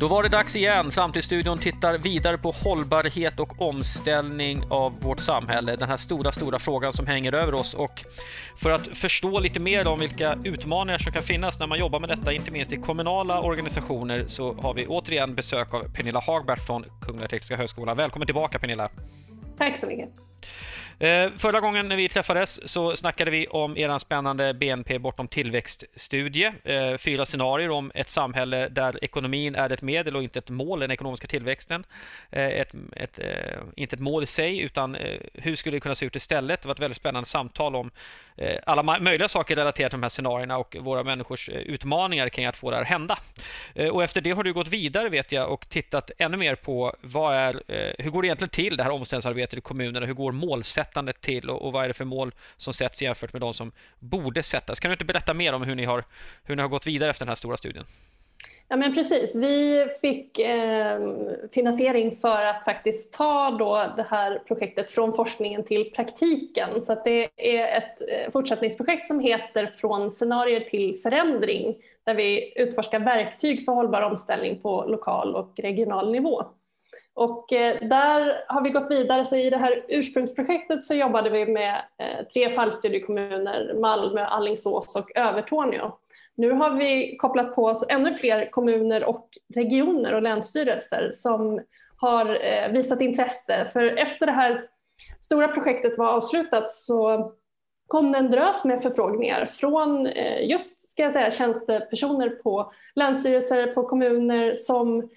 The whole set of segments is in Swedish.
Då var det dags igen. Framtidsstudion tittar vidare på hållbarhet och omställning av vårt samhälle. Den här stora, stora frågan som hänger över oss. Och för att förstå lite mer om vilka utmaningar som kan finnas när man jobbar med detta, inte minst i kommunala organisationer, så har vi återigen besök av Pernilla Hagbert från Kungliga Tekniska Högskolan. Välkommen tillbaka Pernilla! Tack så mycket! Eh, förra gången när vi träffades så snackade vi om er spännande BNP bortom tillväxtstudie. Eh, fyra scenarier om ett samhälle där ekonomin är ett medel och inte ett mål, den ekonomiska tillväxten. Eh, ett, ett, inte ett mål i sig, utan hur skulle det kunna se ut istället? Det var ett väldigt spännande samtal om Eh, alla möjliga saker relaterat till de här scenarierna och våra människors eh, utmaningar kring att få det här att hända. Eh, och efter det har du gått vidare vet jag och tittat ännu mer på vad är, hur går det egentligen till det här omställningsarbetet i kommunerna? Hur går målsättandet till och, och vad är det för mål som sätts jämfört med de som borde sättas? Kan du inte berätta mer om hur ni har, hur ni har gått vidare efter den här stora studien? Ja men precis, vi fick eh, finansiering för att faktiskt ta då det här projektet från forskningen till praktiken. Så att det är ett eh, fortsättningsprojekt som heter Från scenarier till förändring där vi utforskar verktyg för hållbar omställning på lokal och regional nivå. Och eh, där har vi gått vidare, så i det här ursprungsprojektet så jobbade vi med eh, tre fallstudiekommuner, Malmö, Allingsås och Övertorneå. Nu har vi kopplat på oss ännu fler kommuner och regioner och länsstyrelser som har eh, visat intresse. För efter det här stora projektet var avslutat så kom det en drös med förfrågningar från eh, just ska jag säga, tjänstepersoner på länsstyrelser, på kommuner som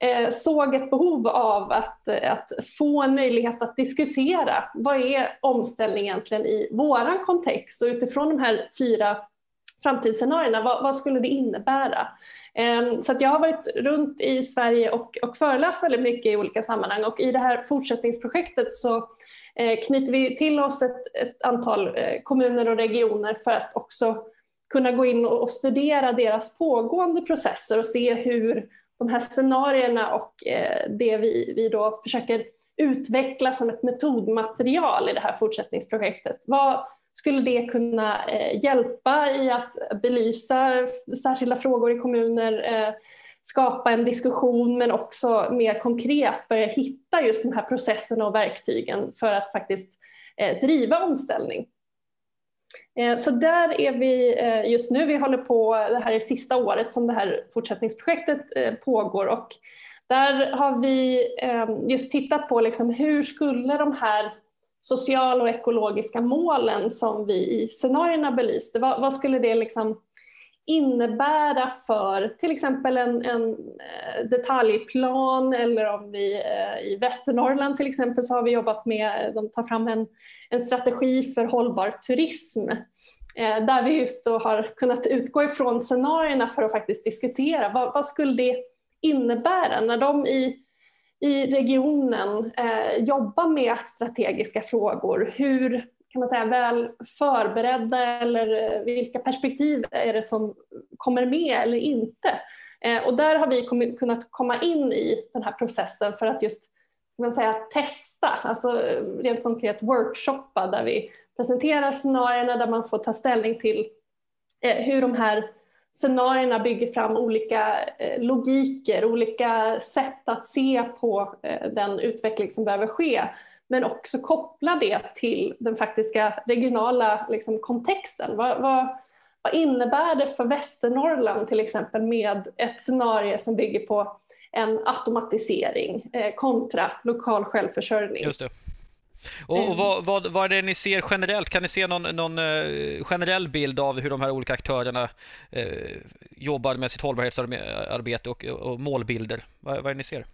eh, såg ett behov av att, att få en möjlighet att diskutera vad är omställning egentligen i våran kontext och utifrån de här fyra framtidsscenarierna, vad, vad skulle det innebära? Ehm, så att jag har varit runt i Sverige och, och föreläst väldigt mycket i olika sammanhang och i det här fortsättningsprojektet så eh, knyter vi till oss ett, ett antal eh, kommuner och regioner för att också kunna gå in och studera deras pågående processer och se hur de här scenarierna och eh, det vi, vi då försöker utveckla som ett metodmaterial i det här fortsättningsprojektet. Vad skulle det kunna eh, hjälpa i att belysa särskilda frågor i kommuner, eh, skapa en diskussion men också mer konkret börja hitta just de här processerna och verktygen för att faktiskt eh, driva omställning. Så där är vi just nu. Vi håller på, det här är sista året som det här fortsättningsprojektet pågår och där har vi just tittat på liksom hur skulle de här sociala och ekologiska målen som vi i scenarierna belyste, vad, vad skulle det liksom innebära för till exempel en, en eh, detaljplan? Eller om vi eh, i Västernorrland till exempel så har vi jobbat med, de tar fram en, en strategi för hållbar turism. Eh, där vi just då har kunnat utgå ifrån scenarierna för att faktiskt diskutera. Vad, vad skulle det innebära? När de i, i regionen eh, jobba med strategiska frågor. Hur kan man säga, väl förberedda eller eh, vilka perspektiv är det som kommer med eller inte? Eh, och där har vi kunnat komma in i den här processen för att just ska man säga, testa, alltså eh, rent konkret workshoppa där vi presenterar scenarierna där man får ta ställning till eh, hur de här scenarierna bygger fram olika eh, logiker, olika sätt att se på eh, den utveckling som behöver ske men också koppla det till den faktiska regionala liksom, kontexten. Vad, vad, vad innebär det för Västernorrland till exempel med ett scenario som bygger på en automatisering eh, kontra lokal självförsörjning? Just det. Och, och vad, vad, vad, är det ni ser generellt? Kan ni se någon, någon uh, generell bild av hur de här olika aktörerna uh, jobbar med sitt hållbarhetsarbete och, och målbilder? Vad, vad är det ni ser?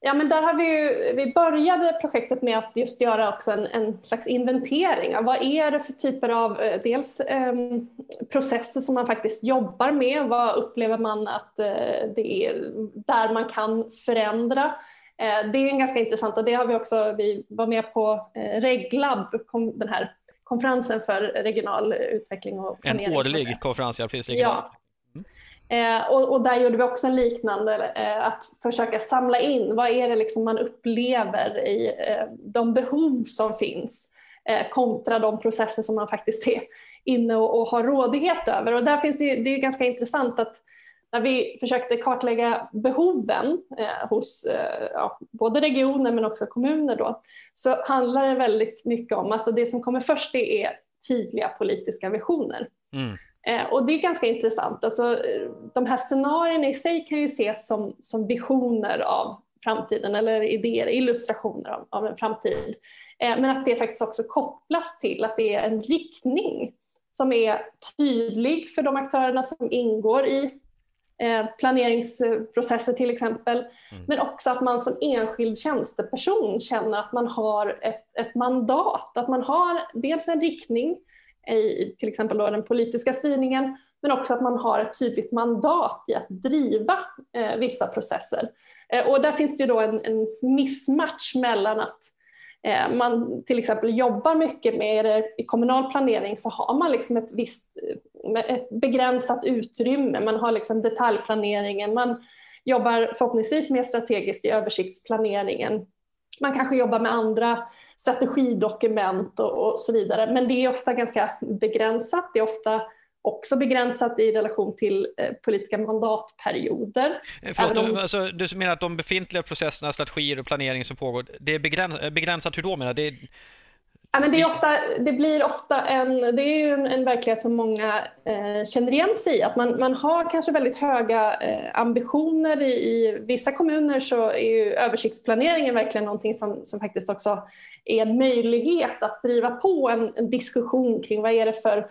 Ja, men där har vi, ju, vi började projektet med att just göra också en, en slags inventering av vad är det för typer av eh, dels eh, processer som man faktiskt jobbar med, vad upplever man att eh, det är där man kan förändra. Eh, det är ganska intressant och det har vi också, vi var med på eh, Reglab, den här konferensen för regional utveckling och planering. En årlig konferens, ja precis. Ja. Eh, och, och, där gjorde vi också en liknande, eh, att försöka samla in vad är det liksom man upplever i eh, de behov som finns eh, kontra de processer som man faktiskt är inne och, och har rådighet över. Och där finns det, det är ganska intressant att när vi försökte kartlägga behoven eh, hos eh, ja, både regioner men också kommuner då, så handlar det väldigt mycket om, alltså det som kommer först det är tydliga politiska visioner. Mm. Eh, och det är ganska intressant, alltså, de här scenarierna i sig kan ju ses som, som visioner av framtiden eller idéer, illustrationer av, av en framtid. Eh, men att det faktiskt också kopplas till att det är en riktning som är tydlig för de aktörerna som ingår i eh, planeringsprocesser till exempel. Mm. Men också att man som enskild tjänsteperson känner att man har ett, ett mandat, att man har dels en riktning i till exempel då den politiska styrningen, men också att man har ett tydligt mandat i att driva eh, vissa processer. Eh, och där finns det ju då en, en missmatch mellan att Eh, Eh, man till exempel jobbar mycket med i kommunal planering så har man liksom ett visst eh, ett begränsat utrymme. Man har liksom detaljplaneringen, man jobbar förhoppningsvis mer strategiskt i översiktsplaneringen. Man kanske jobbar med andra strategidokument och, och så vidare, men det är ofta ganska begränsat. Det är ofta också begränsat i relation till eh, politiska mandatperioder. Eh, förlåt, om... alltså, du menar att de befintliga processerna, strategier och planering som pågår, det är begräns begränsat hur då menar det är... Ja, men det, är ofta, det blir ofta en, det är en, en verklighet som många eh, känner igen sig i, att man, man har kanske väldigt höga eh, ambitioner. I, I, vissa kommuner så är översiktsplaneringen verkligen någonting som, som faktiskt också är en möjlighet att driva på en, en diskussion kring vad är det för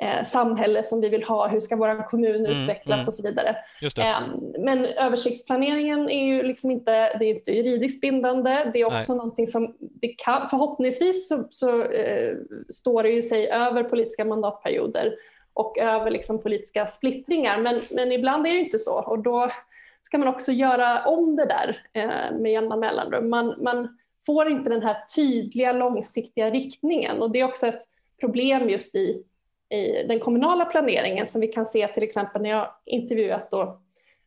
eh, samhälle som vi vill ha, hur ska vår kommun mm, utvecklas mm. och så vidare. Eh, men översiktsplaneringen är ju liksom inte, det är inte juridiskt bindande, det är också Nej. någonting som kan, förhoppningsvis så, så eh, står det ju sig över politiska mandatperioder och över liksom politiska splittringar, men, men ibland är det inte så och då ska man också göra om det där eh, med jämna mellanrum. Man, man får inte den här tydliga långsiktiga riktningen och det är också ett problem just i i den kommunala planeringen som vi kan se till exempel när jag intervjuat då,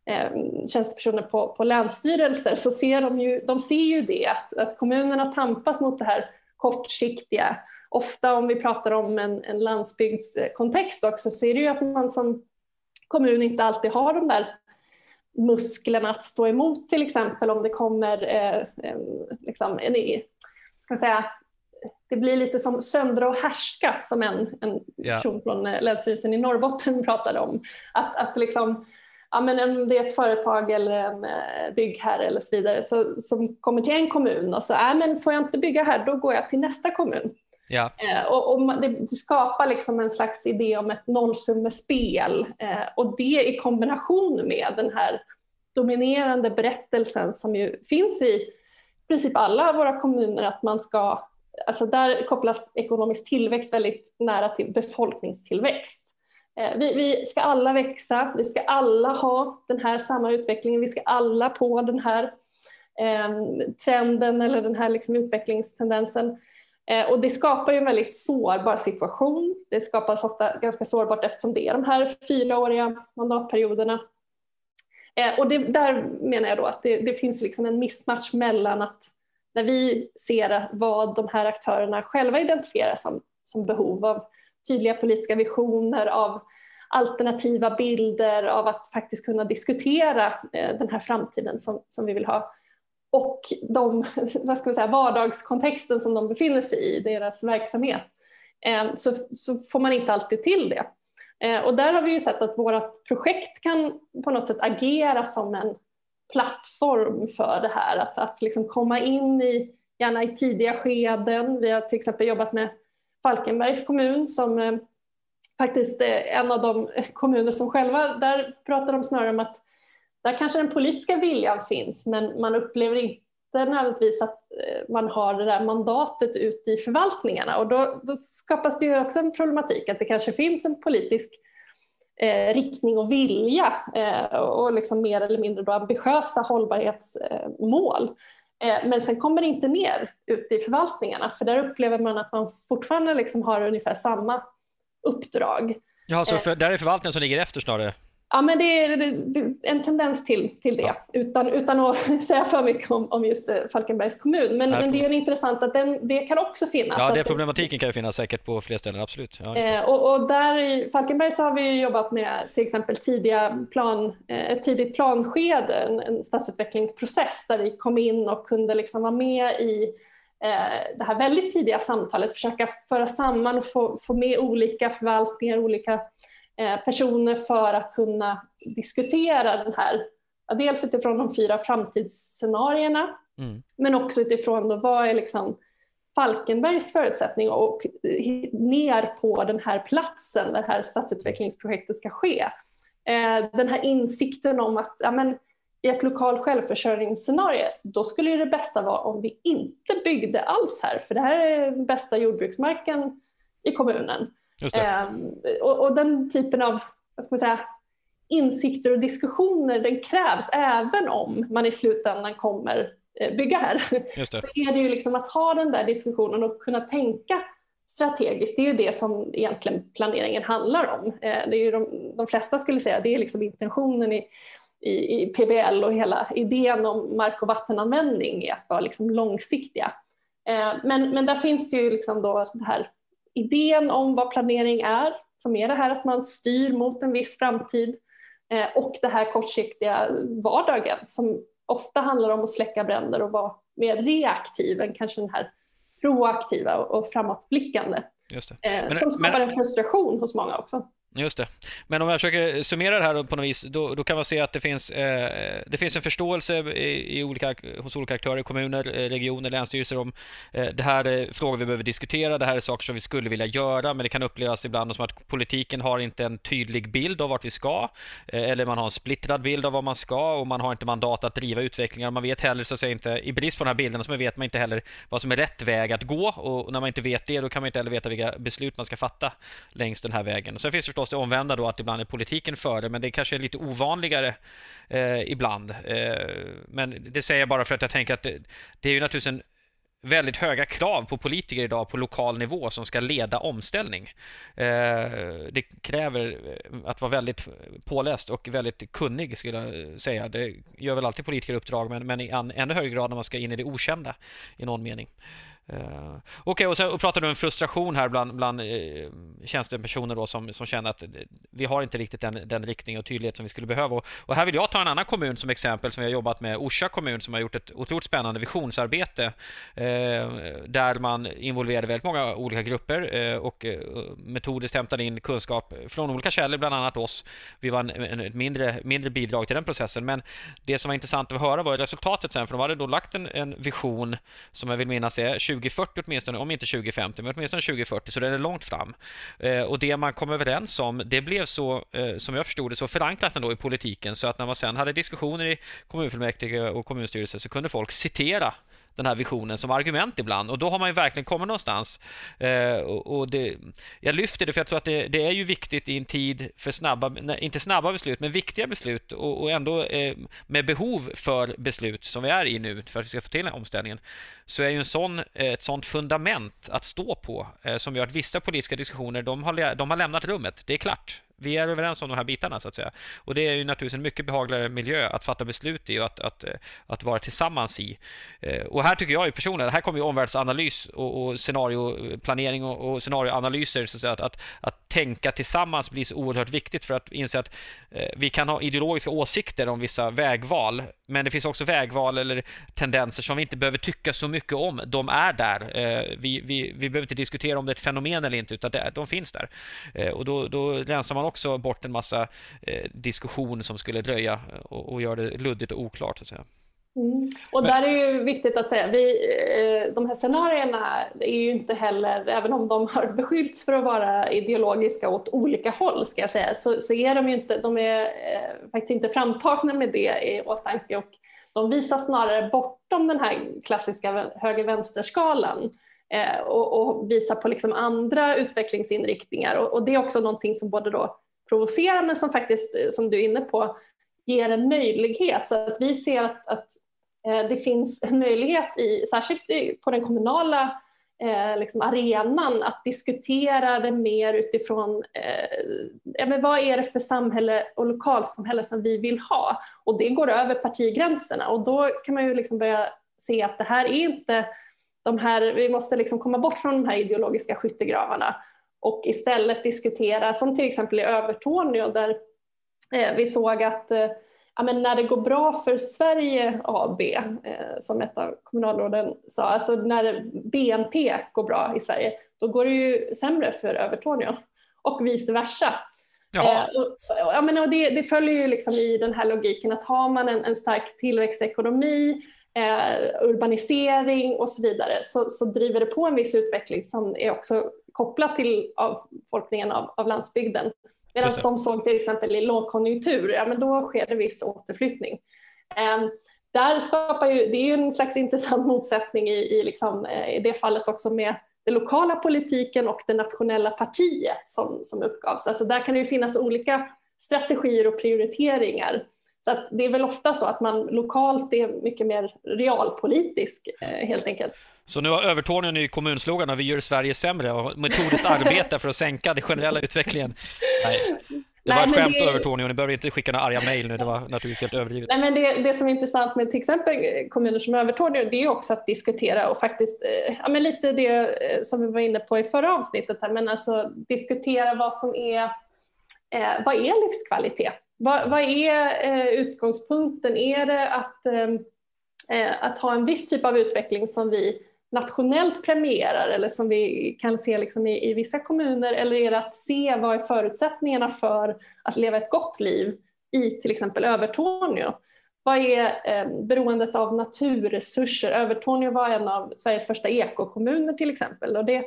eh, tjänstepersoner på, på länsstyrelser så ser de ju, de ser ju det att, att kommunerna tampas mot det här kortsiktiga. Ofta om vi pratar om en, en landsbygdskontext också så är det ju att man som kommun inte alltid har de där musklerna att stå emot till exempel om det kommer eh, liksom en, ska säga, det blir lite som söndra och härska som en, en yeah. person från eh, Länsstyrelsen i Norrbotten pratade om. Att, att liksom, ja, men om det är ett företag eller en eh, byggherre eller så vidare så, som kommer till en kommun och så, äh, men får jag inte bygga här då går jag till nästa kommun. Ja. Eh, och, och det, det, skapar liksom en slags idé om ett nollsummespel eh, och det i kombination med den här dominerande berättelsen som ju finns i princip alla våra kommuner att man ska alltså där kopplas ekonomisk tillväxt väldigt nära till befolkningstillväxt. Eh, vi, vi, ska alla växa, vi ska alla ha den här samma utvecklingen, vi ska alla på den här eh, trenden eller den här liksom utvecklingstendensen. Eh, och det skapar ju en väldigt sårbar situation. Det skapas ofta ganska sårbart eftersom det är de här fyraåriga mandatperioderna. Eh, och det, där menar jag då att det, det finns liksom en missmatch mellan att när vi ser vad de här aktörerna själva identifierar som, som behov av tydliga politiska visioner, av alternativa bilder, av att faktiskt kunna diskutera eh, den här framtiden som, som vi vill ha. Och de, vad ska man säga, vardagskontexten som de befinner sig i, deras verksamhet, eh, så, så får man inte alltid till det. Eh, och där har vi ju sett att vårt projekt kan på något sätt agera som en plattform för det här, att, att liksom komma in i, gärna i tidiga skeden. Vi har till exempel jobbat med Falkenbergs kommun som eh, faktiskt är en av de kommuner som själva, där pratar de snarare om att där kanske den politiska viljan finns men man upplever inte nödvändigtvis att eh, man har det där mandatet ute i förvaltningarna och då, då skapas det ju också en problematik att det kanske finns en politisk eh, riktning och vilja eh, och liksom mer eller mindre då ambitiösa hållbarhetsmål. Eh, men sen kommer det inte ner ute i förvaltningarna för där upplever man att man fortfarande liksom har ungefär samma uppdrag. Ja, så för, där är förvaltningen som ligger efter snarare? Ja, men det är, en tendens till, till det, ja. utan, utan att säga för mycket om, om just eh, Falkenbergs kommun. Men, men det är intressant att den, det kan också finnas. Ja, det problematiken kan ju finnas säkert på fler ställen, absolut. Ja, eh, och, och, där i Falkenberg så har vi jobbat med till exempel tidiga plan, eh, ett tidigt planskede, en, en stadsutvecklingsprocess där vi kom in och kunde liksom vara med i det här väldigt tidiga samtalet, försöka föra samman och få, få med olika förvaltningar, olika personer för att kunna diskutera den här, dels utifrån de fyra framtidsscenarierna, mm. men också utifrån då, vad är liksom Falkenbergs förutsättning och ner på den här platsen där det här stadsutvecklingsprojektet ska ske. Eh, den här insikten om att ja, men, i ett lokal självförsörjningsscenario, då skulle det bästa vara om vi inte byggde alls här, för det här är den bästa jordbruksmarken i kommunen. Ehm, och, och, den typen av vad ska man säga, insikter och diskussioner den krävs även om man i slutändan kommer eh, bygga här. Så är det ju liksom att ha den där diskussionen och kunna tänka strategiskt, det är ju det som egentligen planeringen handlar om. Eh, det är ju de, de flesta skulle säga, det är liksom intentionen i, i, i, PBL och hela idén om mark och vattenanvändning är att vara liksom långsiktiga. Eh, men, men där finns det ju liksom då det här idén om vad planering är, som är det här att man styr mot en viss framtid eh, och det här kortsiktiga vardagen som ofta handlar om att släcka bränder och vara mer reaktiv än kanske den här proaktiva och framåtblickande. Just det. Eh, men, som skapar men, en frustration hos många också. Just det. Men om jag försöker summera det här på något vis, då, då kan man se att det finns, eh, det finns en förståelse i, i, olika, hos olika aktörer, kommuner, eh, regioner, länsstyrelser om eh, det här är frågor vi behöver diskutera, det här är saker som vi skulle vilja göra, men det kan upplevas ibland som att politiken har inte en tydlig bild av vart vi ska, eh, eller man har en splittrad bild av vad man ska och man har inte mandat att driva utvecklingen. Man vet heller, så att säga, inte, i brist på de här bilderna, så vet man inte heller vad som är rätt väg att gå och när man inte vet det, då kan man inte heller veta vilka beslut man ska fatta längs den här vägen. Och sen finns förstås det omvända då att ibland är politiken före, men det kanske är lite ovanligare eh, ibland. Eh, men det säger jag bara för att jag tänker att det, det är ju naturligtvis en väldigt höga krav på politiker idag på lokal nivå som ska leda omställning. Eh, det kräver eh, att vara väldigt påläst och väldigt kunnig skulle jag säga. Det gör väl alltid politiker uppdrag men, men i ännu högre grad när man ska in i det okända i någon mening. Eh, okej, okay, och så pratar du om frustration här bland, bland eh, tjänstepersoner då som, som känner att vi har inte riktigt den, den riktning och tydlighet som vi skulle behöva. Och, och, här vill jag ta en annan kommun som exempel som vi har jobbat med, Orsa kommun som har gjort ett otroligt spännande visionsarbete eh, där man involverade väldigt många olika grupper eh, och eh, metodiskt hämtade in kunskap från olika källor, bland annat oss. Vi var en, en, ett mindre, mindre bidrag till den processen, men det som var intressant att höra var resultatet sen, för de hade då lagt en, en vision som jag vill minnas är 2040 åtminstone, om inte 2050, men åtminstone 2040, så den är långt fram. Eh, och det man kom överens om, det blev så, eh, som jag förstod det, så förankrat ändå i politiken så att när man sen hade diskussioner i kommunfullmäktige och kommunstyrelse så kunde folk citera den här visionen som argument ibland och då har man ju verkligen kommit någonstans. Eh, och, och det, jag lyfter det för jag tror att det, det, är ju viktigt i en tid för snabba, nej, inte snabba beslut, men viktiga beslut och, och ändå eh, med behov för beslut som vi är i nu för att vi ska få till den omställningen så är ju en sån, eh, ett sånt fundament att stå på eh, som gör att vissa politiska diskussioner de har, de har lämnat rummet. Det är klart vi är överens om de här bitarna så att säga. Och det är ju naturligtvis en mycket behagligare miljö att fatta beslut i och att, att, att vara tillsammans i. Eh, och här tycker jag ju personligen, här kommer ju omvärldsanalys och, och scenarioplanering och, och scenarioanalyser så att, säga, att, att, att tänka tillsammans blir så oerhört viktigt för att inse att eh, vi kan ha ideologiska åsikter om vissa vägval men det finns också vägval eller tendenser som vi inte behöver tycka så mycket om. De är där. Eh, vi, vi, vi behöver inte diskutera om det är ett fenomen eller inte, utan det, de finns där. Och då, då länsar man också bort en massa eh, diskussion som skulle dröja och, och göra det luddigt och oklart. Så att säga. Mm. Och där är ju viktigt att säga, vi, de här scenarierna är ju inte heller, även om de har beskyllts för att vara ideologiska åt olika håll, ska jag säga, så, så är de ju inte, de är eh, faktiskt inte framtagna med det i åtanke och de visar snarare bortom den här klassiska höger-vänster-skalan eh, Eh, och, och, visa på liksom andra utvecklingsinriktningar och, och, det är också någonting som både då provocerar men som faktiskt, eh, som du är inne på, ger en möjlighet. Så att vi ser att, att Eh, det finns en möjlighet, i, särskilt på den kommunala eh, liksom arenan att diskutera det mer utifrån eh, ja, men vad är det för samhälle och lokalsamhälle som vi vill ha. Och det går över partigränserna och då kan man ju liksom börja se att det här är inte de här, vi måste liksom komma bort från de här ideologiska skyttegravarna och istället diskutera, som till exempel i Övertorneå där eh, vi såg att eh, ja, men när det går bra för Sverige AB, eh, som ett av kommunalråden sa, alltså när BNP går bra i Sverige, då går det ju sämre för Övertorneå och vice versa. Eh, och, ja, men, och det, det, följer ju liksom i den här logiken att har man en, en stark tillväxtekonomi, eh, urbanisering och så vidare så, så, driver det på en viss utveckling som är också kopplat till avfolkningen av, av landsbygden. Medan de såg till exempel i lågkonjunktur, ja men då sker det viss återflyttning. Eh, där skapar ju, det är ju en slags intressant motsättning i, i, liksom, eh, i det fallet också med den lokala politiken och det nationella partiet som, som uppgavs. Alltså där kan det ju finnas olika strategier och prioriteringar. Så det är väl ofta så att man lokalt är mycket mer realpolitisk eh, helt enkelt. Så nu har Övertorneå ny kommunslogan vi gör Sverige sämre och metodiskt arbete för att sänka den generella utvecklingen. Nej. Det var ett skämt det... Övertorneå, ni behöver inte skicka några arga mejl nu, det var naturligtvis helt överdrivet. Nej, men det, det som är intressant med till exempel kommuner som Övertorneå, det är också att diskutera och faktiskt, eh, ja men lite det eh, som vi var inne på i förra avsnittet här, men alltså diskutera vad som är, eh, vad är livskvalitet? Vad, vad är eh, utgångspunkten? Är det att, eh, eh, att ha en viss typ av utveckling som vi nationellt premierar eller som vi kan se liksom i, i, vissa kommuner eller är det att se vad är förutsättningarna för att leva ett gott liv i till exempel Övertorneå? Vad är eh, beroendet av naturresurser? Övertorneå var en av Sveriges första ekokommuner till exempel och det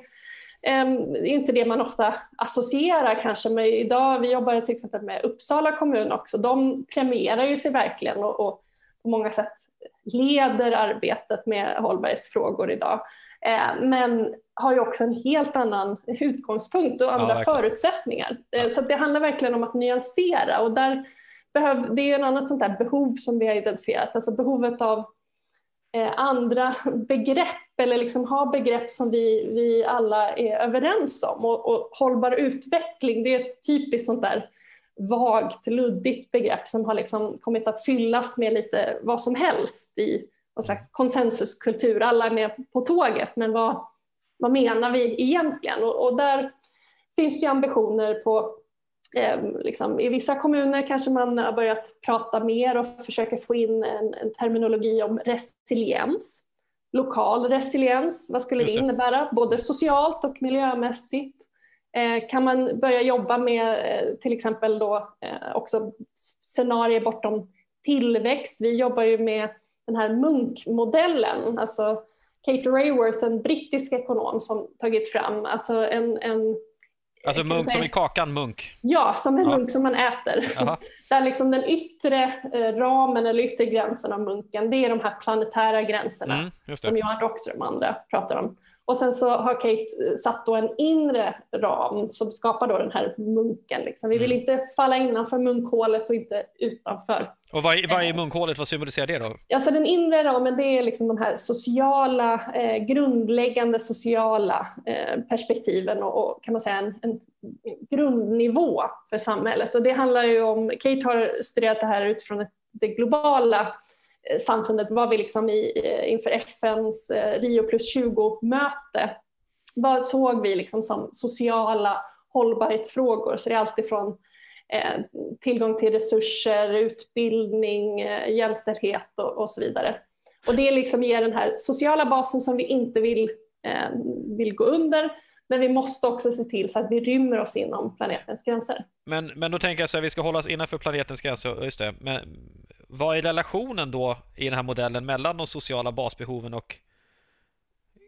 eh, är inte det man ofta associerar kanske med idag. Vi jobbar till exempel med Uppsala kommun också. De premierar ju sig verkligen och, och på många sätt leder arbetet med hållbarhetsfrågor idag. Eh, men har ju också en helt annan utgångspunkt och andra ja, förutsättningar. Eh, så det handlar verkligen om att nyansera och där behöv, det är en annat sånt där behov som vi har identifierat, alltså behovet av Eh, andra begrepp eller liksom ha begrepp som vi, vi alla är överens om. Och, och hållbar utveckling, det är ett typiskt sånt där vagt, luddigt begrepp som har liksom kommit att fyllas med lite vad som helst i någon slags konsensuskultur. Alla är med på tåget, men vad, vad menar vi egentligen? Och, och där finns ju ambitioner på liksom, I vissa kommuner kanske man har börjat prata mer och försöker få in en, en terminologi om resiliens. Lokal resiliens, vad skulle det. det innebära? Både socialt och miljömässigt. Eh, kan man börja jobba med eh, till exempel då eh, också scenarier bortom tillväxt. Vi jobbar ju med den här Munk-modellen, alltså Kate Rayworth, en brittisk ekonom som tagit fram alltså en, en Alltså munk som i kakan munk? Ja, som en ja. munk som man äter. Där liksom den yttre ramen eller yttre gränsen av munken, det är de här planetära gränserna mm, som Johan Rockström och andra pratar om. Och sen så har Kate eh, satt då en inre ram som skapar då den här munken. Liksom. Vi vill mm. inte falla innanför munkhålet och inte utanför. Och vad är, vad är munkhålet? Vad symboliserar det då? Alltså den inre ramen det är liksom de här sociala, eh, grundläggande sociala eh, perspektiven och, och, kan man säga en, en, grundnivå för samhället. Och det handlar ju om, Kate har studerat det här utifrån ett, det globala Eh, samfundet var vi liksom i, eh, inför FNs eh, Rio plus 20-möte. Vad såg vi liksom som sociala hållbarhetsfrågor? Så det är alltifrån eh, tillgång till resurser, utbildning, eh, jämställdhet och, och, så vidare. Och det liksom ger den här sociala basen som vi inte vill, eh, vill gå under. Men vi måste också se till så att vi rymmer oss inom planetens gränser. Men, men då tänker jag så här, vi ska hålla oss innanför planetens gränser, just det. Men vad är relationen då i den här modellen mellan de sociala basbehoven och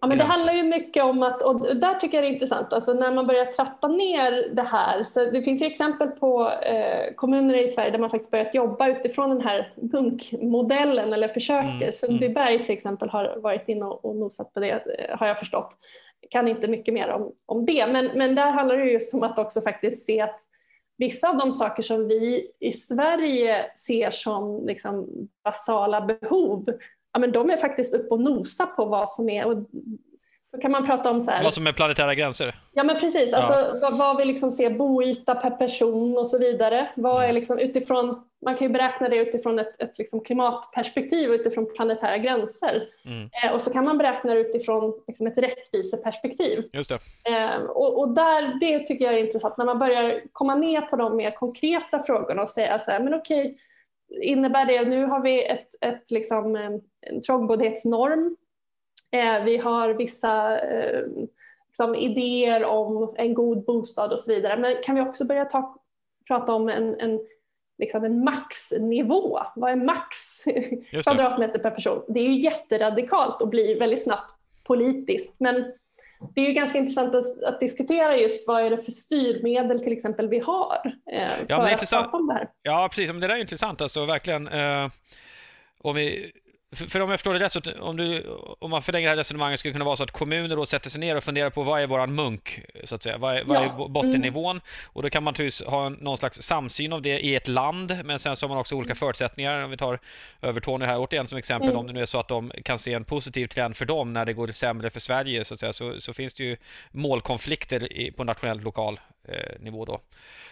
Ja, men det handlar ju mycket om att, och där tycker jag det är intressant, alltså när man börjar trappa ner det här, så det finns ju exempel på eh, kommuner i Sverige där man faktiskt börjat jobba utifrån den här bunkmodellen eller försöker. Mm, Sundbyberg mm. till exempel har varit inne och, och nosat på det, eh, har jag förstått. Kan inte mycket mer om, om det, men, men där handlar det just om att också faktiskt se att vissa av de saker som vi i Sverige ser som liksom basala behov, ja, men de är faktiskt upp och nosa på vad som är. Och Då kan man prata om så här. Vad som är planetära gränser? Ja men precis, alltså, vad, vad vi liksom ser boyta per person och så vidare. Vad är Mm. liksom utifrån, man kan ju beräkna det utifrån ett, ett liksom klimatperspektiv utifrån planetära gränser. Mm. Eh, och så kan man beräkna det utifrån liksom ett rättviseperspektiv. Just det. Eh, och, och där, det tycker jag är intressant när man börjar komma ner på de mer konkreta frågorna och säga så här, men okej, innebär det, nu har vi ett, ett liksom, eh, en trångboddhetsnorm, eh, vi har vissa eh, liksom, idéer om en god bostad och så vidare, men kan vi också börja ta, prata om en, en, liksom en maxnivå? Vad är max kvadratmeter per person? Det är ju jätteradikalt och blir väldigt snabbt politiskt, men det är ju ganska intressant att, att diskutera just vad är det för styrmedel till exempel vi har eh, för är att prata om det här. Ja, precis. Men det där är intressant alltså, verkligen. Eh, om vi, för, för om jag förstår det rätt, så om, du, om man förlänger det här resonemanget skulle det kunna vara så att kommuner då sätter sig ner och funderar på vad är våran munk, så att säga. Vad är, vad Ja. är bottennivån? Och då kan man naturligtvis ha någon slags samsyn av det i ett land, men sen så har man också olika förutsättningar. Om vi tar Övertorneå här återigen som exempel, Mm. om det nu är så att de kan se en positiv trend för dem när det går sämre för Sverige, så att säga, så, så finns det ju målkonflikter i, på nationell lokal eh, nivå då.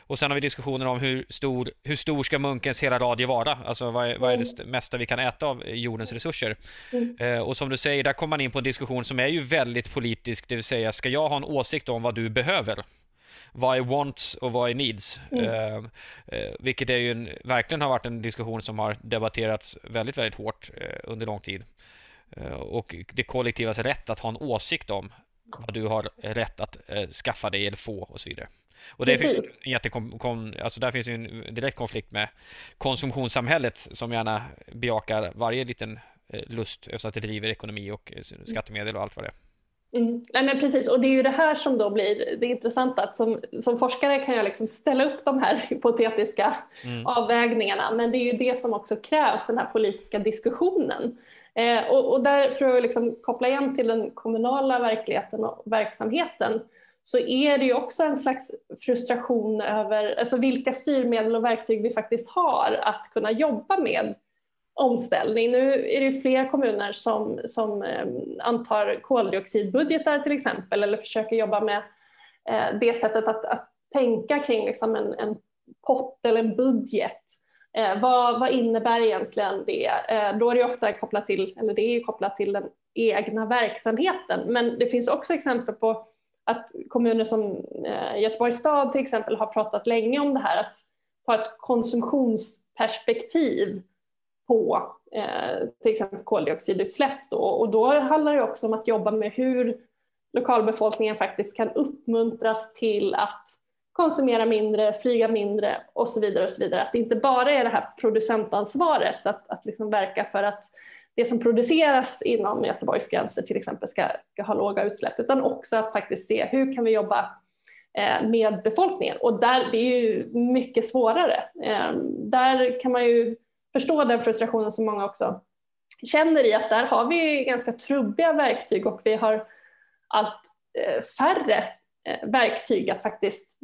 Och sen har vi diskussioner om hur stor, hur stor ska munkens hela radie vara? Alltså vad är, vad är det st- mesta vi kan äta av jordens resurser? Mm. Eh, och som du säger, där kommer man in på en diskussion som är ju väldigt politisk, det vill säga ska jag ha en åsikt om vad du behöver? Vad är wants och vad är needs? Mm. Eh, eh, vilket är ju en, verkligen har varit en diskussion som har debatterats väldigt, väldigt hårt eh, under lång tid. Eh, och det kollektivas rätt att ha en åsikt om vad du har rätt att eh, skaffa dig eller få och så vidare. Och det Precis. finns en jättekom, kom, alltså där finns ju en direkt konflikt med konsumtionssamhället som gärna bejakar varje liten eh, lust eftersom att det driver ekonomi och eh, skattemedel och allt vad det är. Mm. Nej, men precis, och det är ju det här som då blir det intressanta. Att som, som forskare kan jag liksom ställa upp de här hypotetiska Mm. avvägningarna, men det är ju det som också krävs, den här politiska diskussionen. Eh, och, och där, för att liksom koppla igen till den kommunala verkligheten och verksamheten, så är det ju också en slags frustration över alltså vilka styrmedel och verktyg vi faktiskt har att kunna jobba med omställning. Nu är det ju fler kommuner som, som eh, antar koldioxidbudgetar till exempel eller försöker jobba med eh, det sättet att, att tänka kring liksom en, en pott eller en budget. Eh, vad, vad innebär egentligen det? Eh, då är det ofta kopplat till, eller det är kopplat till den egna verksamheten. Men det finns också exempel på att kommuner som eh, Göteborgs stad till exempel har pratat länge om det här att ta ett konsumtionsperspektiv på eh, till exempel koldioxidutsläpp. Då. Och då handlar det också om att jobba med hur lokalbefolkningen faktiskt kan uppmuntras till att konsumera mindre, flyga mindre och så vidare. och så vidare. Att det inte bara är det här producentansvaret att, att liksom verka för att det som produceras inom Göteborgs gränser till exempel ska, ska ha låga utsläpp utan också att faktiskt se hur kan vi jobba eh, med befolkningen och där, det är ju mycket svårare. Eh, där kan man ju förstå den frustrationen som många också känner i att där har vi ganska trubbiga verktyg och vi har allt eh, färre eh, verktyg att faktiskt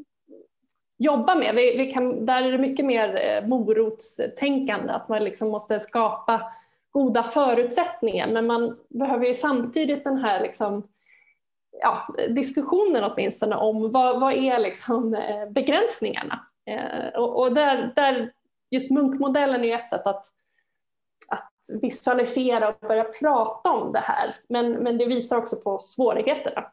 jobba med. Vi, vi kan, där är det mycket mer eh, morotstänkande, att man liksom måste skapa goda förutsättningar men man behöver ju samtidigt den här liksom, ja, diskussionen åtminstone om vad, vad är liksom, eh, begränsningarna. Eh, och, och där, där just munkmodellen är ett sätt att, att visualisera och börja prata om det här. Men, men det visar också på svårigheterna.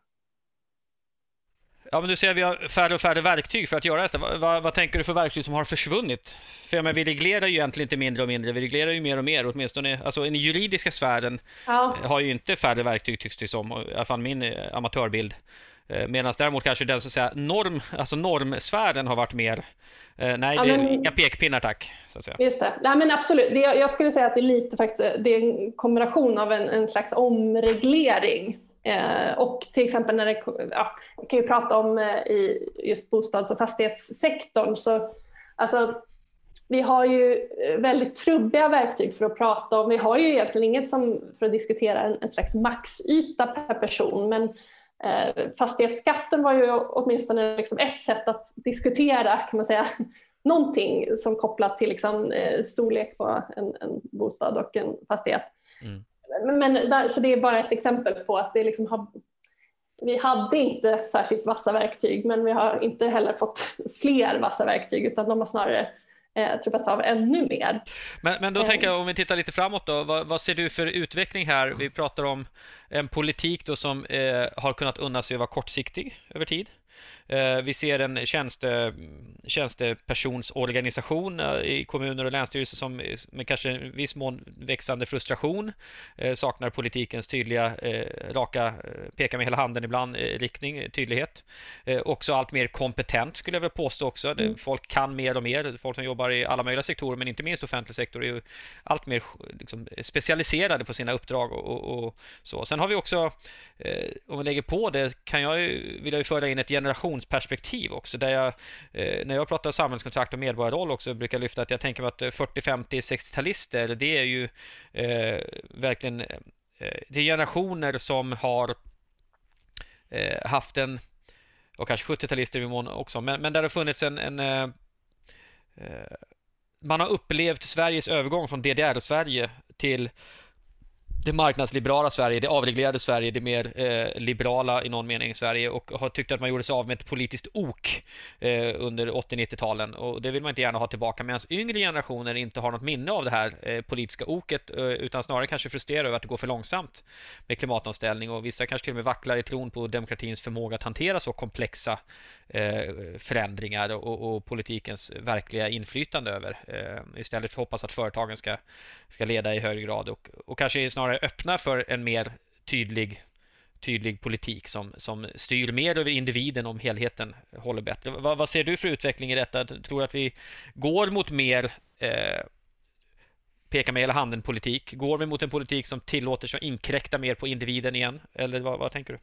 Ja, men du säger att vi har färre och färre verktyg för att göra detta. Vad, vad, tänker du för verktyg som har försvunnit? För jag menar, vi reglerar ju egentligen inte mindre och mindre, vi reglerar ju mer och mer. Åtminstone alltså, den juridiska sfären Ja. har ju inte färre verktyg tycks det som, i alla fall min eh, amatörbild. Eh, Medan däremot kanske den så att säga, norm, alltså normsfären har varit mer, eh, nej Ja, det är men- inga pekpinnar tack. Så att säga. Just det. Ja, men absolut. Det, jag skulle säga att det är lite faktiskt, det är en kombination av en, en slags omreglering eh, och till exempel när det, ja, jag kan ju prata om eh, i just bostads och fastighetssektorn så alltså vi har ju eh, väldigt trubbiga verktyg för att prata om. Vi har ju egentligen inget som för att diskutera en, en slags maxyta per person men eh, fastighetsskatten var ju åtminstone liksom ett sätt att diskutera kan man säga någonting som kopplat till liksom, eh, storlek på en, en bostad och en fastighet. Mm. Men, där, så det är bara ett exempel på att det liksom har vi hade inte särskilt vassa verktyg men vi har inte heller fått fler vassa verktyg utan de har snarare eh, trubbats av ännu mer. Men, men då tänker jag om vi tittar lite framåt då, vad, vad, ser du för utveckling här? Vi pratar om en politik då som eh, har kunnat unna sig att vara kortsiktig över tid. Eh, vi ser en tjänste, tjänstepersonsorganisation eh, i kommuner och länsstyrelser som med kanske en viss mån växande frustration eh, saknar politikens tydliga, raka, peka med hela handen ibland, riktning, tydlighet. Också allt mer kompetent skulle jag vilja påstå också. Mm. Folk kan mer och mer. Folk som jobbar i alla möjliga sektorer, men inte minst offentlig sektor, är ju allt mer liksom, specialiserade på sina uppdrag och, och, och, så. Sen har vi också, om vi lägger på det, kan jag ju, vill jag ju föra in ett generation generationsperspektiv också. Där jag, eh, när jag pratar samhällskontrakt och medborgarroll också brukar jag lyfta att jag tänker mig att 40, 50, 60-talister, det är ju eh, verkligen eh, det är generationer som har eh, haft en, och kanske 70-talister i mån också, men, men där det har funnits en, en eh, eh, man har upplevt Sveriges övergång från DDR-Sverige till det marknadsliberala Sverige, det avreglerade Sverige, det mer eh, liberala i någon mening Sverige och har tyckt att man gjorde sig av med ett politiskt ok eh, under 80-90-talen och det vill man inte gärna ha tillbaka. Medan yngre generationer inte har något minne av det här eh, politiska oket eh, utan snarare kanske frustrerade över att det går för långsamt med klimatomställning. Och vissa kanske till och med vacklar i tron på demokratins förmåga att hantera så komplexa eh, förändringar och, och, politikens verkliga inflytande över. Eh, istället för att hoppas att företagen ska, ska leda i högre grad och, och kanske snarare snarare öppna för en mer tydlig tydlig politik som, som styr mer över individen om helheten håller bättre. Vad, vad ser du för utveckling i detta? Tror du att vi går mot mer eh, peka med hela handen politik? Går vi mot en politik som tillåter sig att inkräkta mer på individen igen? Eller vad, vad tänker du?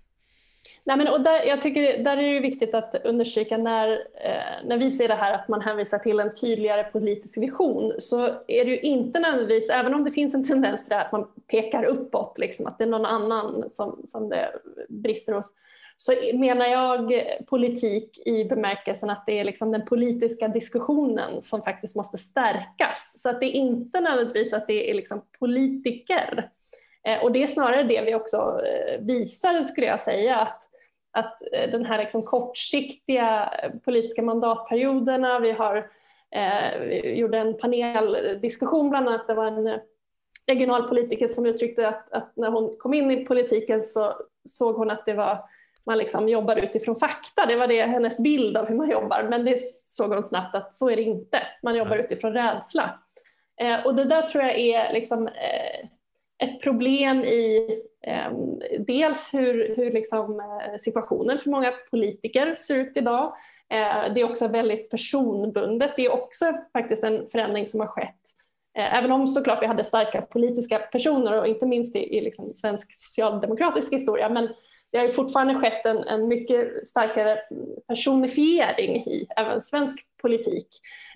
Nej, men, och där, jag tycker där är det viktigt att understryka när, eh, när vi ser det här att man hänvisar till en tydligare politisk vision så är det ju inte nödvändigtvis, även om det finns en tendens till det här att man pekar uppåt, liksom, att det är någon annan som, som det brister hos, så menar jag politik i bemärkelsen att det är liksom den politiska diskussionen som faktiskt måste stärkas. Så att det är inte nödvändigtvis att det är liksom politiker Eh, och det är snarare det vi också eh, visar, skulle jag säga, att, att eh, den här liksom kortsiktiga politiska mandatperioderna, vi har eh, vi gjorde en paneldiskussion bland annat, det var en regionalpolitiker som uttryckte att, att, när hon kom in i politiken så såg hon att det var man liksom jobbar utifrån fakta, det var det hennes bild av hur man jobbar, men det såg hon snabbt att så är det inte, man jobbar utifrån rädsla. Eh, och det där tror jag är liksom, eh, ett problem i eh, dels hur, hur liksom, eh, situationen för många politiker ser ut idag. Eh, det är också väldigt personbundet. Det är också faktiskt en förändring som har skett. Eh, även om såklart vi hade starka politiska personer och inte minst i, i liksom svensk socialdemokratisk historia. Men det har fortfarande skett en, en mycket starkare personifiering i även svensk politik.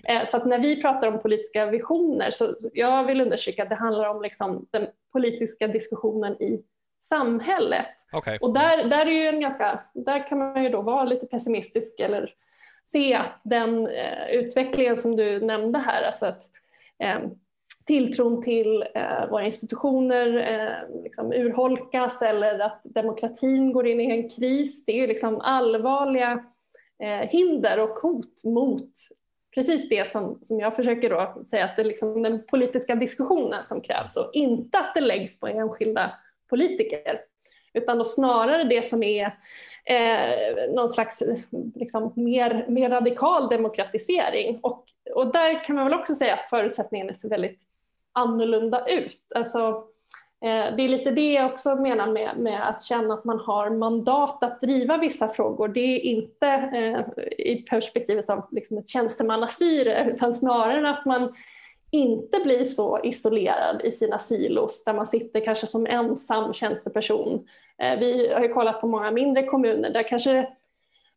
Eh, så att när vi pratar om politiska visioner så jag vill understryka att det handlar om liksom den politiska diskussionen i samhället. Okay. Och där, där, är ju en ganska, där kan man ju då vara lite pessimistisk eller se att den eh, utvecklingen som du nämnde här, alltså att eh, tilltron till eh, våra institutioner eh, liksom urholkas eller att demokratin går in i en kris. Det är ju liksom allvarliga eh, hinder och hot mot precis det som, som jag försöker då säga att det är liksom den politiska diskussionen som krävs och inte att det läggs på enskilda politiker. Utan då snarare det som är eh, någon slags liksom, mer, mer radikal demokratisering. Och, och där kan man väl också säga att förutsättningarna ser väldigt annorlunda ut. Alltså, Eh, det är lite det jag också menar med, med, att känna att man har mandat att driva vissa frågor. Det är inte eh, i perspektivet av liksom ett tjänstemannastyre utan snarare att man inte blir så isolerad i sina silos där man sitter kanske som ensam tjänsteperson. Eh, vi har ju kollat på många mindre kommuner där kanske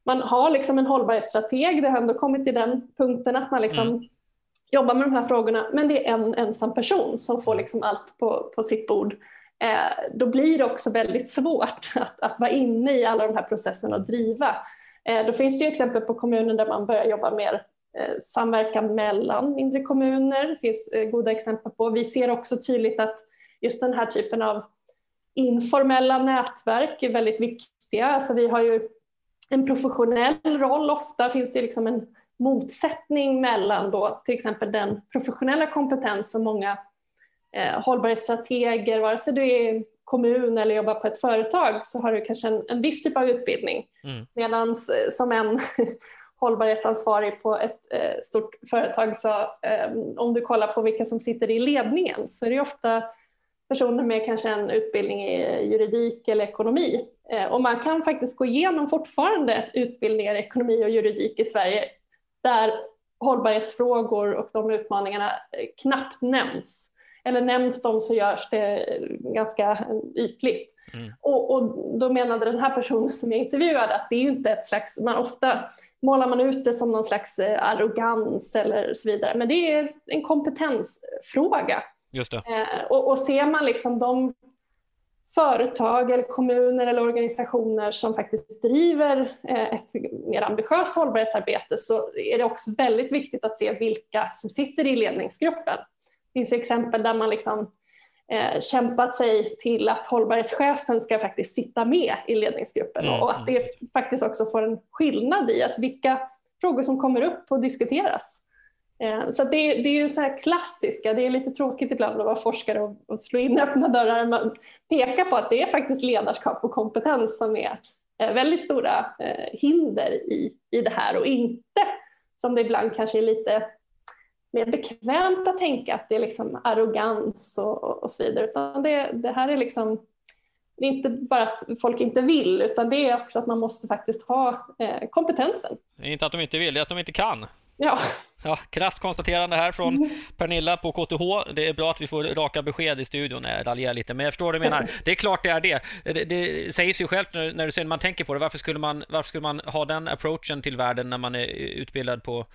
man har liksom en hållbarhetsstrateg, det har ändå kommit till den punkten att man liksom mm jobbar med de här frågorna, men det är en ensam person som får liksom allt på, på sitt bord. Eh, då blir det också väldigt svårt att, att vara inne i alla de här processerna och driva. Eh, då finns det exempel på kommuner där man börjar jobba mer eh, samverkan mellan mindre kommuner. Det finns eh, goda exempel på. Vi ser också tydligt att just den här typen av informella nätverk är väldigt viktiga viktiga. Alltså vi har ju en professionell roll, ofta finns det liksom en motsättning mellan då till exempel den professionella kompetens som många eh, hållbarhetsstrateger, vare sig du är kommun eller jobbar på ett företag så har du kanske en, en viss typ av utbildning. Mm. Medan eh, som en hållbarhetsansvarig på ett eh, stort företag så eh, om du kollar på vilka som sitter i ledningen så är det ofta personer med kanske en utbildning i juridik eller ekonomi. Eh, och man kan faktiskt gå igenom fortfarande utbildningar i ekonomi och juridik i Sverige där hållbarhetsfrågor och de utmaningarna eh, knappt nämns. Eller nämns de så görs det ganska ytligt. Mm. Och, och, då menade den här personen som jag intervjuade att det är ju inte ett slags, man ofta målar man ut det som någon slags eh, arrogans eller så vidare, men det är en kompetensfråga. Just. Eh, och, och ser man liksom de företag eller kommuner eller organisationer som faktiskt driver eh, ett mer ambitiöst hållbarhetsarbete så är det också väldigt viktigt att se vilka som sitter i ledningsgruppen. Det finns exempel där man liksom eh, kämpat sig till att hållbarhetschefen ska faktiskt sitta med i ledningsgruppen mm. och att det faktiskt också får en skillnad i att vilka frågor som kommer upp och diskuteras. Eh, så det, det, är ju så här klassiska, det är lite tråkigt ibland att vara forskare och, och slå in öppna dörrar, men peka på att det är faktiskt ledarskap och kompetens som är eh, väldigt stora eh, hinder i, i det här och inte som det ibland kanske är lite mer bekvämt att tänka att det är liksom arrogans och, och så vidare, utan det, det här är liksom det är inte bara att folk inte vill, utan det är också att man måste faktiskt ha kompetensen. Det är inte att de inte vill, det är att de inte kan. Ja. Ja, krasst konstaterande här från. Pernilla på KTH. Det är bra att vi får raka besked i studion. Jag raljerar lite, men jag förstår vad du menar. Det är klart det är det. Det, det säger sig självt när, när, du ser, när man tänker på det. Varför skulle man, varför skulle man ha den approachen till världen när man är utbildad på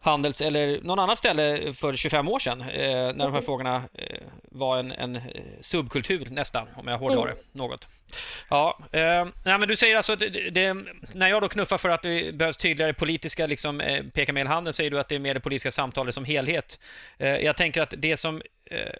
Handels eller någon annat ställe för 25 år sedan eh, när de här mm. frågorna eh, var en, en, eh, subkultur nästan, om jag hårdrar mm. det något. Ja, eh, nej, men du säger alltså att det, det, när jag då knuffar för att det behövs tydligare politiska liksom, eh, peka med handen säger du att det är mer det politiska samtalet som helhet. Eh, jag tänker att det som eh,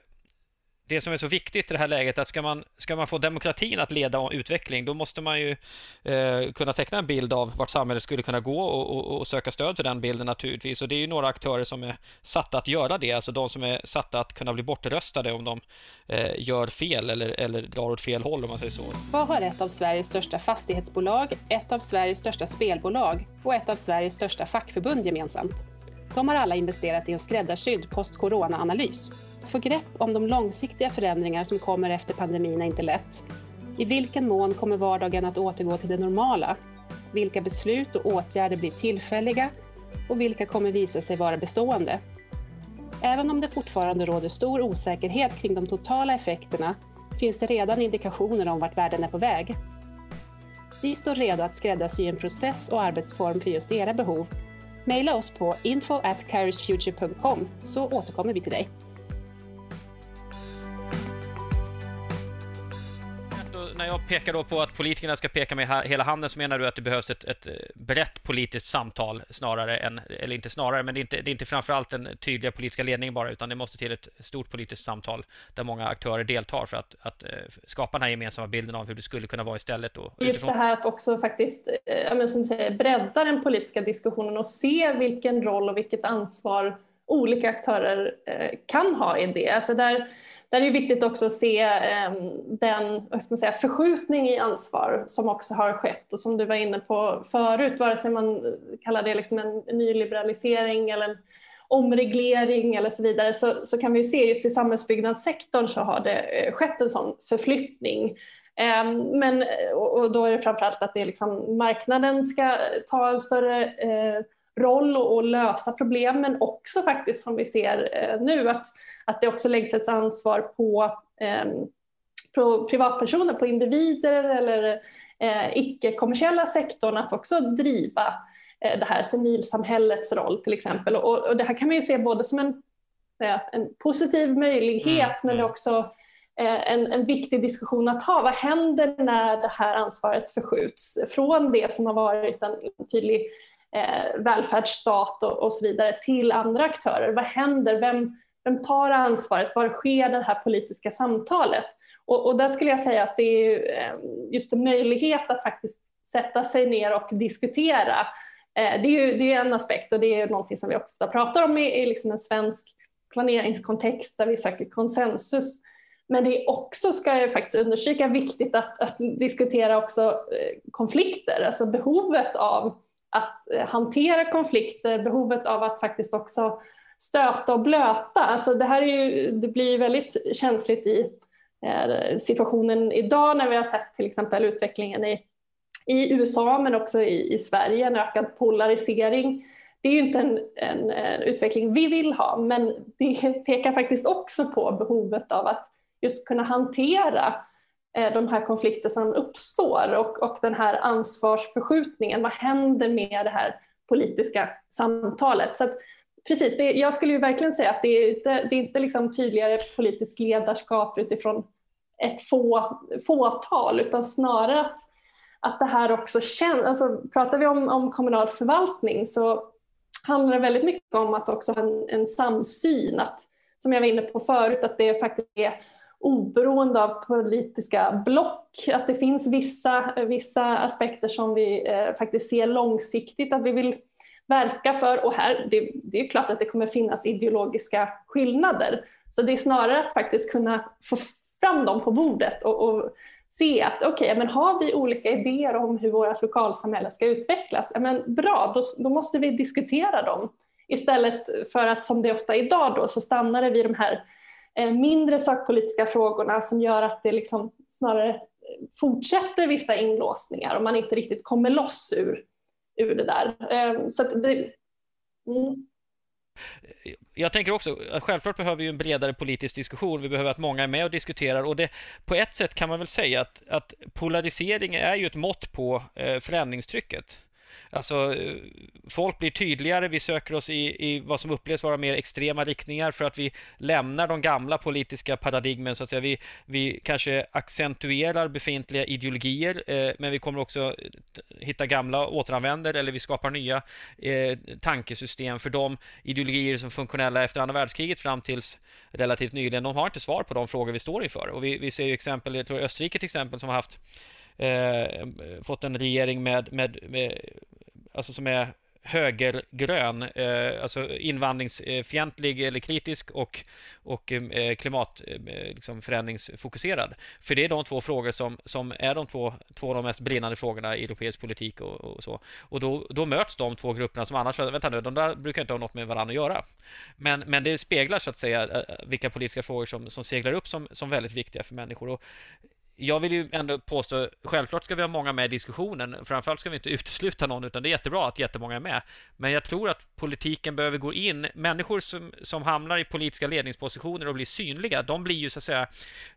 det som är så viktigt i det här läget att ska man, ska man få demokratin att leda utveckling då måste man ju eh, kunna teckna en bild av vart samhället skulle kunna gå och, och, och, söka stöd för den bilden naturligtvis. Och det är ju några aktörer som är satta att göra det, alltså de som är satta att kunna bli bortröstade om de eh, gör fel eller, eller drar åt fel håll om man säger så. Vad har ett av Sveriges största fastighetsbolag, ett av Sveriges största spelbolag och ett av Sveriges största fackförbund gemensamt? De har alla investerat i en skräddarsydd post-corona-analys att få grepp om de långsiktiga förändringar som kommer efter pandemin är inte lätt. I vilken mån kommer vardagen att återgå till det normala? Vilka beslut och åtgärder blir tillfälliga och vilka kommer visa sig vara bestående? Även om det fortfarande råder stor osäkerhet kring de totala effekterna finns det redan indikationer om vart världen är på väg. Vi står redo att skräddarsy en process och arbetsform för just era behov. Maila oss på info at så återkommer vi till dig. När jag pekar då på att politikerna ska peka med hela handen så menar du att det behövs ett, ett brett politiskt samtal snarare än, eller inte snarare, men det är inte, det är inte framförallt den tydliga politiska ledningen bara, utan det måste till ett stort politiskt samtal där många aktörer deltar för att, att eh, skapa den här gemensamma bilden av hur det skulle kunna vara istället. Och, Just det här att också faktiskt, eh, som säger, bredda den politiska diskussionen och se vilken roll och vilket ansvar olika aktörer eh, kan ha i det. Alltså där, där är det viktigt också att se ehm, den vad ska man säga, förskjutning i ansvar som också har skett och som du var inne på förut, vare sig man kallar det liksom en nyliberalisering eller en omreglering eller så vidare, så, så kan vi se just i samhällsbyggnadssektorn så har det eh, skett en sån förflyttning. Ehm, men, och då är det framförallt att det är liksom marknaden ska ta en större eh, roll och, lösa problem, men också faktiskt som vi ser eh, nu att, att det också läggs ett ansvar på, eh, på privatpersoner, på individer eller eh, icke-kommersiella sektorn att också driva eh, det här civilsamhällets roll till exempel. Och, och, det här kan man ju se både som en, en positiv möjlighet mm. men mm. också eh, en, en viktig diskussion att ha. Vad händer när det här ansvaret förskjuts från det som har varit en tydlig eh, välfärdsstat och, och, så vidare till andra aktörer. Vad händer? Vem, vem tar ansvaret? Var sker det här politiska samtalet? Och, och där skulle jag säga att det är eh, just en möjlighet att faktiskt sätta sig ner och diskutera. Eh, det är ju det är en aspekt och det är någonting som vi också pratar om i, i liksom en svensk planeringskontext där vi söker konsensus. Men det är också, ska jag faktiskt understryka, viktigt att, att diskutera också eh, konflikter, alltså behovet av att eh, hantera konflikter, behovet av att faktiskt också stöta och blöta. Alltså det här är ju, det blir väldigt känsligt i eh, situationen idag när vi har sett till exempel utvecklingen i, i USA men också i, i Sverige, en ökad polarisering. Det är ju inte en, en, en, utveckling vi vill ha men det pekar faktiskt också på behovet av att just kunna hantera eh, Eh, de här konflikter som uppstår och, och den här ansvarsförskjutningen. Vad händer med det här politiska samtalet? Så att, precis, det, jag skulle ju verkligen säga att det är inte, det är inte liksom tydligare politiskt ledarskap utifrån ett få, fåtal utan snarare att, att det här också känns, alltså pratar vi om, om kommunal förvaltning så handlar det väldigt mycket om att också ha en, en samsyn, att, som jag var inne på förut, att det faktiskt är oberoende av politiska block, att det finns vissa, vissa aspekter som vi eh, faktiskt ser långsiktigt att vi vill verka för. Och här, det, det är klart att det kommer finnas ideologiska skillnader. Så det är snarare att faktiskt kunna få fram dem på bordet och, och se att okej, okay, men har vi olika idéer om hur vårt lokalsamhälle ska utvecklas, ja, men bra, då, då måste vi diskutera dem. Istället för att som det ofta är idag då så stannar det vid de här Eh, Eh, mindre sakpolitiska frågorna som gör att det liksom snarare fortsätter vissa inlåsningar och man inte riktigt kommer loss ur, ur det där. Eh, så det, mm. Jag tänker också, självklart behöver vi en bredare politisk diskussion. Vi behöver att många är med och diskuterar. Och det, på ett sätt kan man väl säga att, att polarisering är ju ett mått på eh, förändringstrycket. Alltså, eh, folk blir tydligare, vi söker oss i, i vad som upplevs vara mer extrema riktningar för att vi lämnar de gamla politiska paradigmen. Så att säga. Vi, vi kanske accentuerar befintliga ideologier, eh, men vi kommer också eh, hitta gamla återanvänder eller vi skapar nya eh, tankesystem för de ideologier som funktionella efter andra världskriget fram tills relativt nyligen. De har inte svar på de frågor vi står inför. Och vi, vi ser ju exempel, jag tror Österrike till exempel, som har haft Eh, fått en regering med, med, med alltså som är högergrön, eh, alltså invandringsfientlig eller kritisk och, och eh, klimatförändringsfokuserad. Eh, liksom För det är de två frågor som, som är de två, två av de mest brinnande frågorna i europeisk politik och, och så. Och då, då möts de två grupperna som annars, vänta nu, de där brukar inte ha något med varandra att göra. Men, men det speglar så att säga eh, vilka politiska frågor som, som seglar upp som, som väldigt viktiga för människor. Och jag vill ju ändå påstå, självklart ska vi ha många med i diskussionen. Framförallt ska vi inte utesluta någon, utan det är jättebra att jättemånga är med. Men jag tror att politiken behöver gå in. Människor som, som hamnar i politiska ledningspositioner och blir synliga, de blir ju så att säga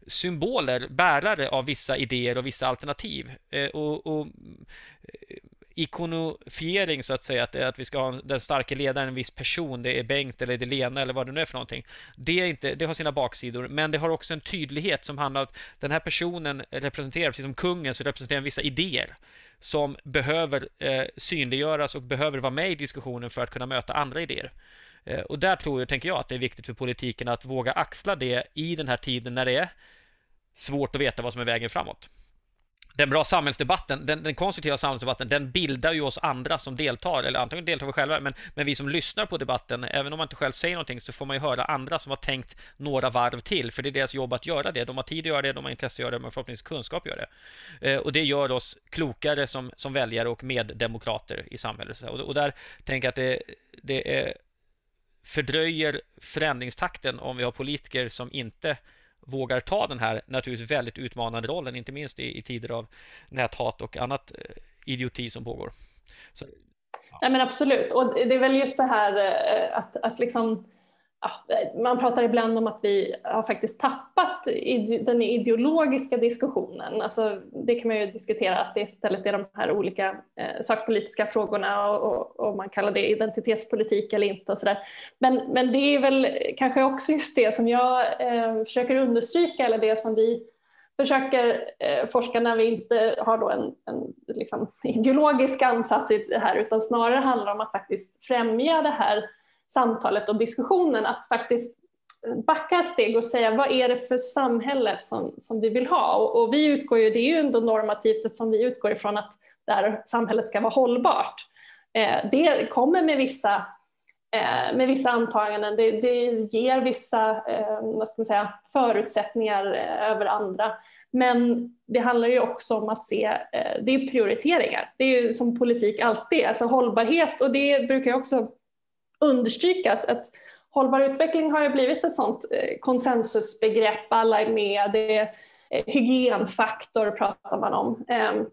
symboler, bärare av vissa idéer och vissa alternativ. Eh, och, och ikonifiering, så att säga, att, att vi ska ha den starka ledaren, en viss person, det är Bengt eller det är Lena eller vad det nu är för någonting. Det, är inte, det har sina baksidor, men det har också en tydlighet som handlar om att den här personen representerar, precis som kungen, så representerar vissa idéer som behöver eh, synliggöras och behöver vara med i diskussionen för att kunna möta andra idéer. Eh, och där tror jag, tänker jag, att det är viktigt för politiken att våga axla det i den här tiden när det är svårt att veta vad som är vägen framåt den bra samhällsdebatten, den, den, konstruktiva samhällsdebatten, den bildar ju oss andra som deltar, eller antingen deltar vi själva, men, men vi som lyssnar på debatten, även om man inte själv säger någonting, så får man ju höra andra som har tänkt några varv till, för det är deras jobb att göra det. De har tid att göra det, de har intresse att göra det, men förhoppningsvis kunskap att göra det. Eh, och det gör oss klokare som, som väljare och meddemokrater i samhället. Och, och där tänker jag att det, det är, fördröjer förändringstakten om vi har politiker som inte vågar ta den här naturligtvis väldigt utmanande rollen, inte minst i, i tider av näthat och annat eh, idioti som pågår. Så, ja. Nej, men absolut, och det är väl just det här eh, att, att liksom man pratar ibland om att vi har faktiskt tappat den ideologiska diskussionen. Alltså, det kan man ju diskutera att det istället är de här olika eh, sakpolitiska frågorna och, och, och, man kallar det identitetspolitik eller inte och sådär. Men, men det är väl kanske också just det som jag eh, försöker understryka eller det som vi försöker eh, forska när vi inte har då en, en liksom, ideologisk ansats i det här utan snarare handlar om att faktiskt främja det här samtalet och diskussionen att faktiskt eh, backa ett steg och säga vad är det för samhälle som, som vi vill ha? Och, och vi utgår ju, det är ju ändå normativt eftersom vi utgår ifrån att det här samhället ska vara hållbart. Eh, det kommer med vissa, eh, med vissa antaganden, det, det ger vissa eh, vad ska man säga, förutsättningar eh, över andra. Men det handlar ju också om att se, eh, det är prioriteringar. Det är ju som politik alltid, alltså hållbarhet och det brukar jag också understryka att, att hållbar utveckling har ju blivit ett sånt eh, konsensusbegrepp, alla är med, det är eh, hygienfaktor pratar man om. Ehm,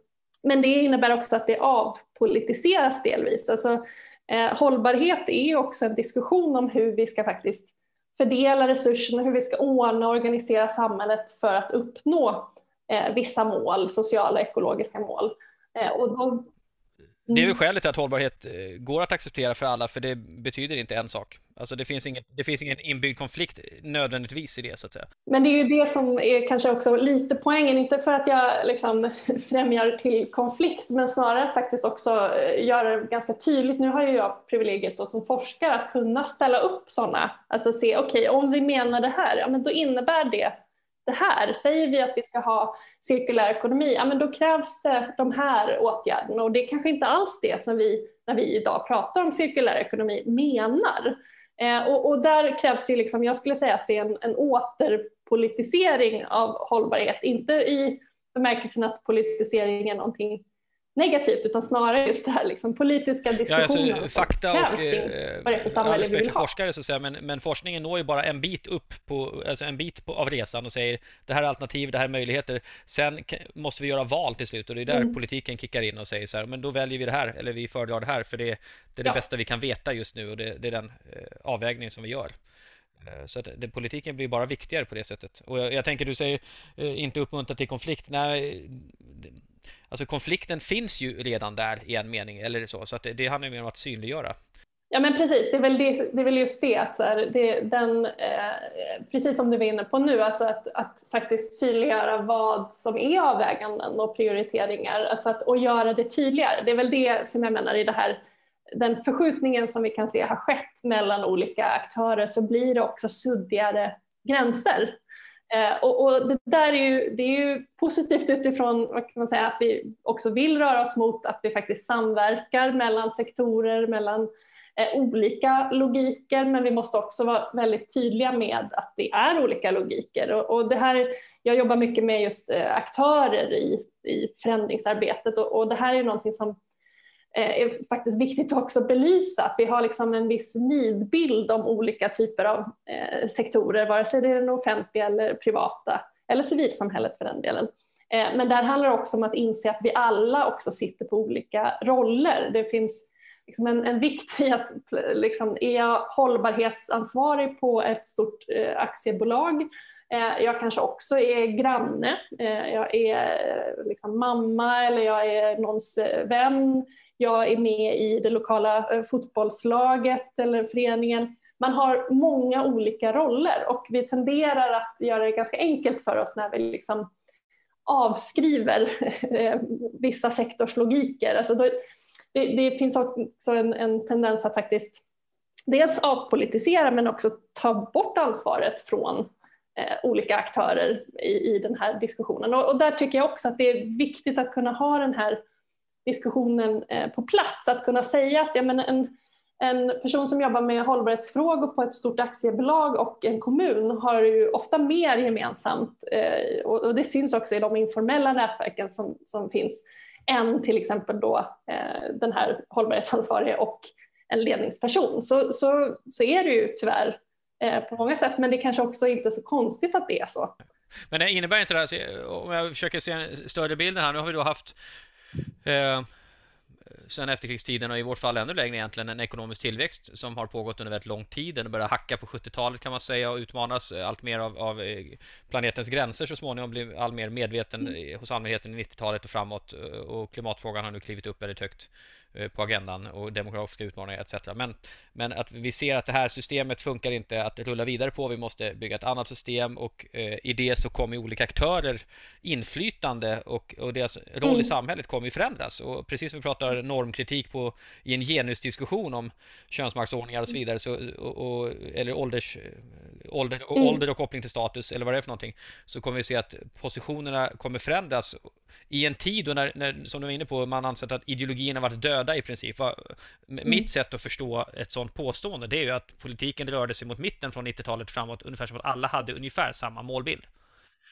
men det innebär också att det avpolitiseras delvis. Alltså, eh, hållbarhet är också en diskussion om hur vi ska faktiskt fördela resurserna, hur vi ska ordna och organisera samhället för att uppnå vissa mål, sociala och ekologiska mål. Och då, det är väl mm. skälet till att hållbarhet eh, går att acceptera för alla, för det betyder inte en sak. Alltså det finns, ingen, det finns ingen inbyggd konflikt nödvändigtvis i det, så att säga. Men det är ju det som är kanske också lite poängen, inte för att jag liksom främjar till konflikt, men snarare faktiskt också eh, göra det ganska tydligt. Nu har ju jag privilegiet då som forskare att kunna ställa upp sådana, alltså se, okej, okay, om vi menar det här, ja men då innebär det det här. Säger vi att vi ska ha cirkulär ekonomi, ja men då krävs det de här åtgärderna och det är kanske inte alls det som vi, när vi idag pratar om cirkulär ekonomi, menar. Eh, och, och, där krävs ju, liksom, jag skulle säga att det är en, en återpolitisering av hållbarhet, inte i bemärkelsen att politisering är någonting negativt utan snarare just det här liksom, politiska diskussionen ja, alltså, fakta och, kring eh, vad det är för samhälle vi vill ha. forskare så att säga, men, men forskningen når ju bara en bit upp på, alltså en bit på, av resan och säger det här är alternativ, det här är möjligheter. Sen måste vi göra val till slut och det är där mm. politiken kickar in och säger så här, men då väljer vi det här eller vi föredrar det här för det, det är det ja. bästa vi kan veta just nu och det, det är den eh, avvägning som vi gör. Eh, så att det, politiken blir bara viktigare på det sättet. Och jag, jag tänker, du säger eh, inte uppmuntra till konflikt. Nej, Alltså konflikten finns ju redan där i en mening eller så, så att det, det handlar mer om att synliggöra. Ja men precis, det är väl, det, det är väl just det att det, den, eh, precis som du var inne på nu, alltså att, att faktiskt synliggöra vad som är avväganden och prioriteringar, alltså att, och göra det tydligare. Det är väl det som jag menar i det här, den förskjutningen som vi kan se har skett mellan olika aktörer så blir det också suddigare gränser. Eh, och, och, det där är ju, det är ju positivt utifrån vad kan man säga, att vi också vill röra oss mot att vi faktiskt samverkar mellan sektorer, mellan eh, olika logiker, men vi måste också vara väldigt tydliga med att det är olika logiker. Och, och det här, jag jobbar mycket med just eh, aktörer i, i förändringsarbetet och, och det här är ju någonting som Eh, är faktiskt viktigt också att belysa att vi har liksom en viss nidbild om olika typer av eh, sektorer, vare sig det är den offentliga eller privata eller civilsamhället för den delen. Eh, men där handlar det också om att inse att vi alla också sitter på olika roller. Det finns liksom en, en vikt i att liksom, är jag hållbarhetsansvarig på ett stort aktiebolag Eh, jag kanske också är granne, eh, jag är eh, liksom mamma eller jag är någons vän, jag är med i det lokala fotbollslaget eller föreningen. Man har många olika roller och vi tenderar att göra det ganska enkelt för oss när vi liksom avskriver vissa sektorslogiker. Alltså då, det, det, finns också en, en, tendens att faktiskt dels avpolitisera men också ta bort ansvaret från Eh, olika aktörer i, i den här diskussionen. Och, och, där tycker jag också att det är viktigt att kunna ha den här diskussionen eh, på plats. Att kunna säga att ja, men en, en person som jobbar med hållbarhetsfrågor på ett stort aktiebolag och en kommun har ju ofta mer gemensamt eh, och det syns också i de informella nätverken som, som finns än till exempel då eh, den här hållbarhetsansvarige och en ledningsperson. Så, så, så är det ju tyvärr på många sätt, men det kanske också inte är så konstigt att det är så. Men det innebär inte det här, om jag försöker se en större bild här, nu har vi då haft Eh, sen efterkrigstiden och i vårt fall ännu längre egentligen en ekonomisk tillväxt som har pågått under väldigt lång tid. Den började hacka på 70-talet kan man säga och utmanas allt mer av, av eh, planetens gränser så småningom blir all mer medveten hos allmänheten i 90-talet och framåt och klimatfrågan har nu klivit upp väldigt högt Eh, på agendan och demografiska utmaningar etc. Men, men att vi ser att det här systemet funkar inte att rulla vidare på. Vi måste bygga ett annat system och eh, i det så kommer olika aktörer inflytande och, och deras roll mm. i samhället kommer förändras. Och precis som vi pratar normkritik på, i en genusdiskussion om könsmaktsordningar och så vidare, så, och, och, eller ålders, ålder, mm. ålder och koppling till status eller vad det är för någonting, så kommer vi se att positionerna kommer förändras i en tid då när, när, som du var inne på, man ansett att ideologierna varit döda i princip. Va, mm. Mitt sätt att förstå ett sådant påstående, det är ju att politiken rörde sig mot mitten från 90-talet framåt, ungefär som att alla hade ungefär samma målbild.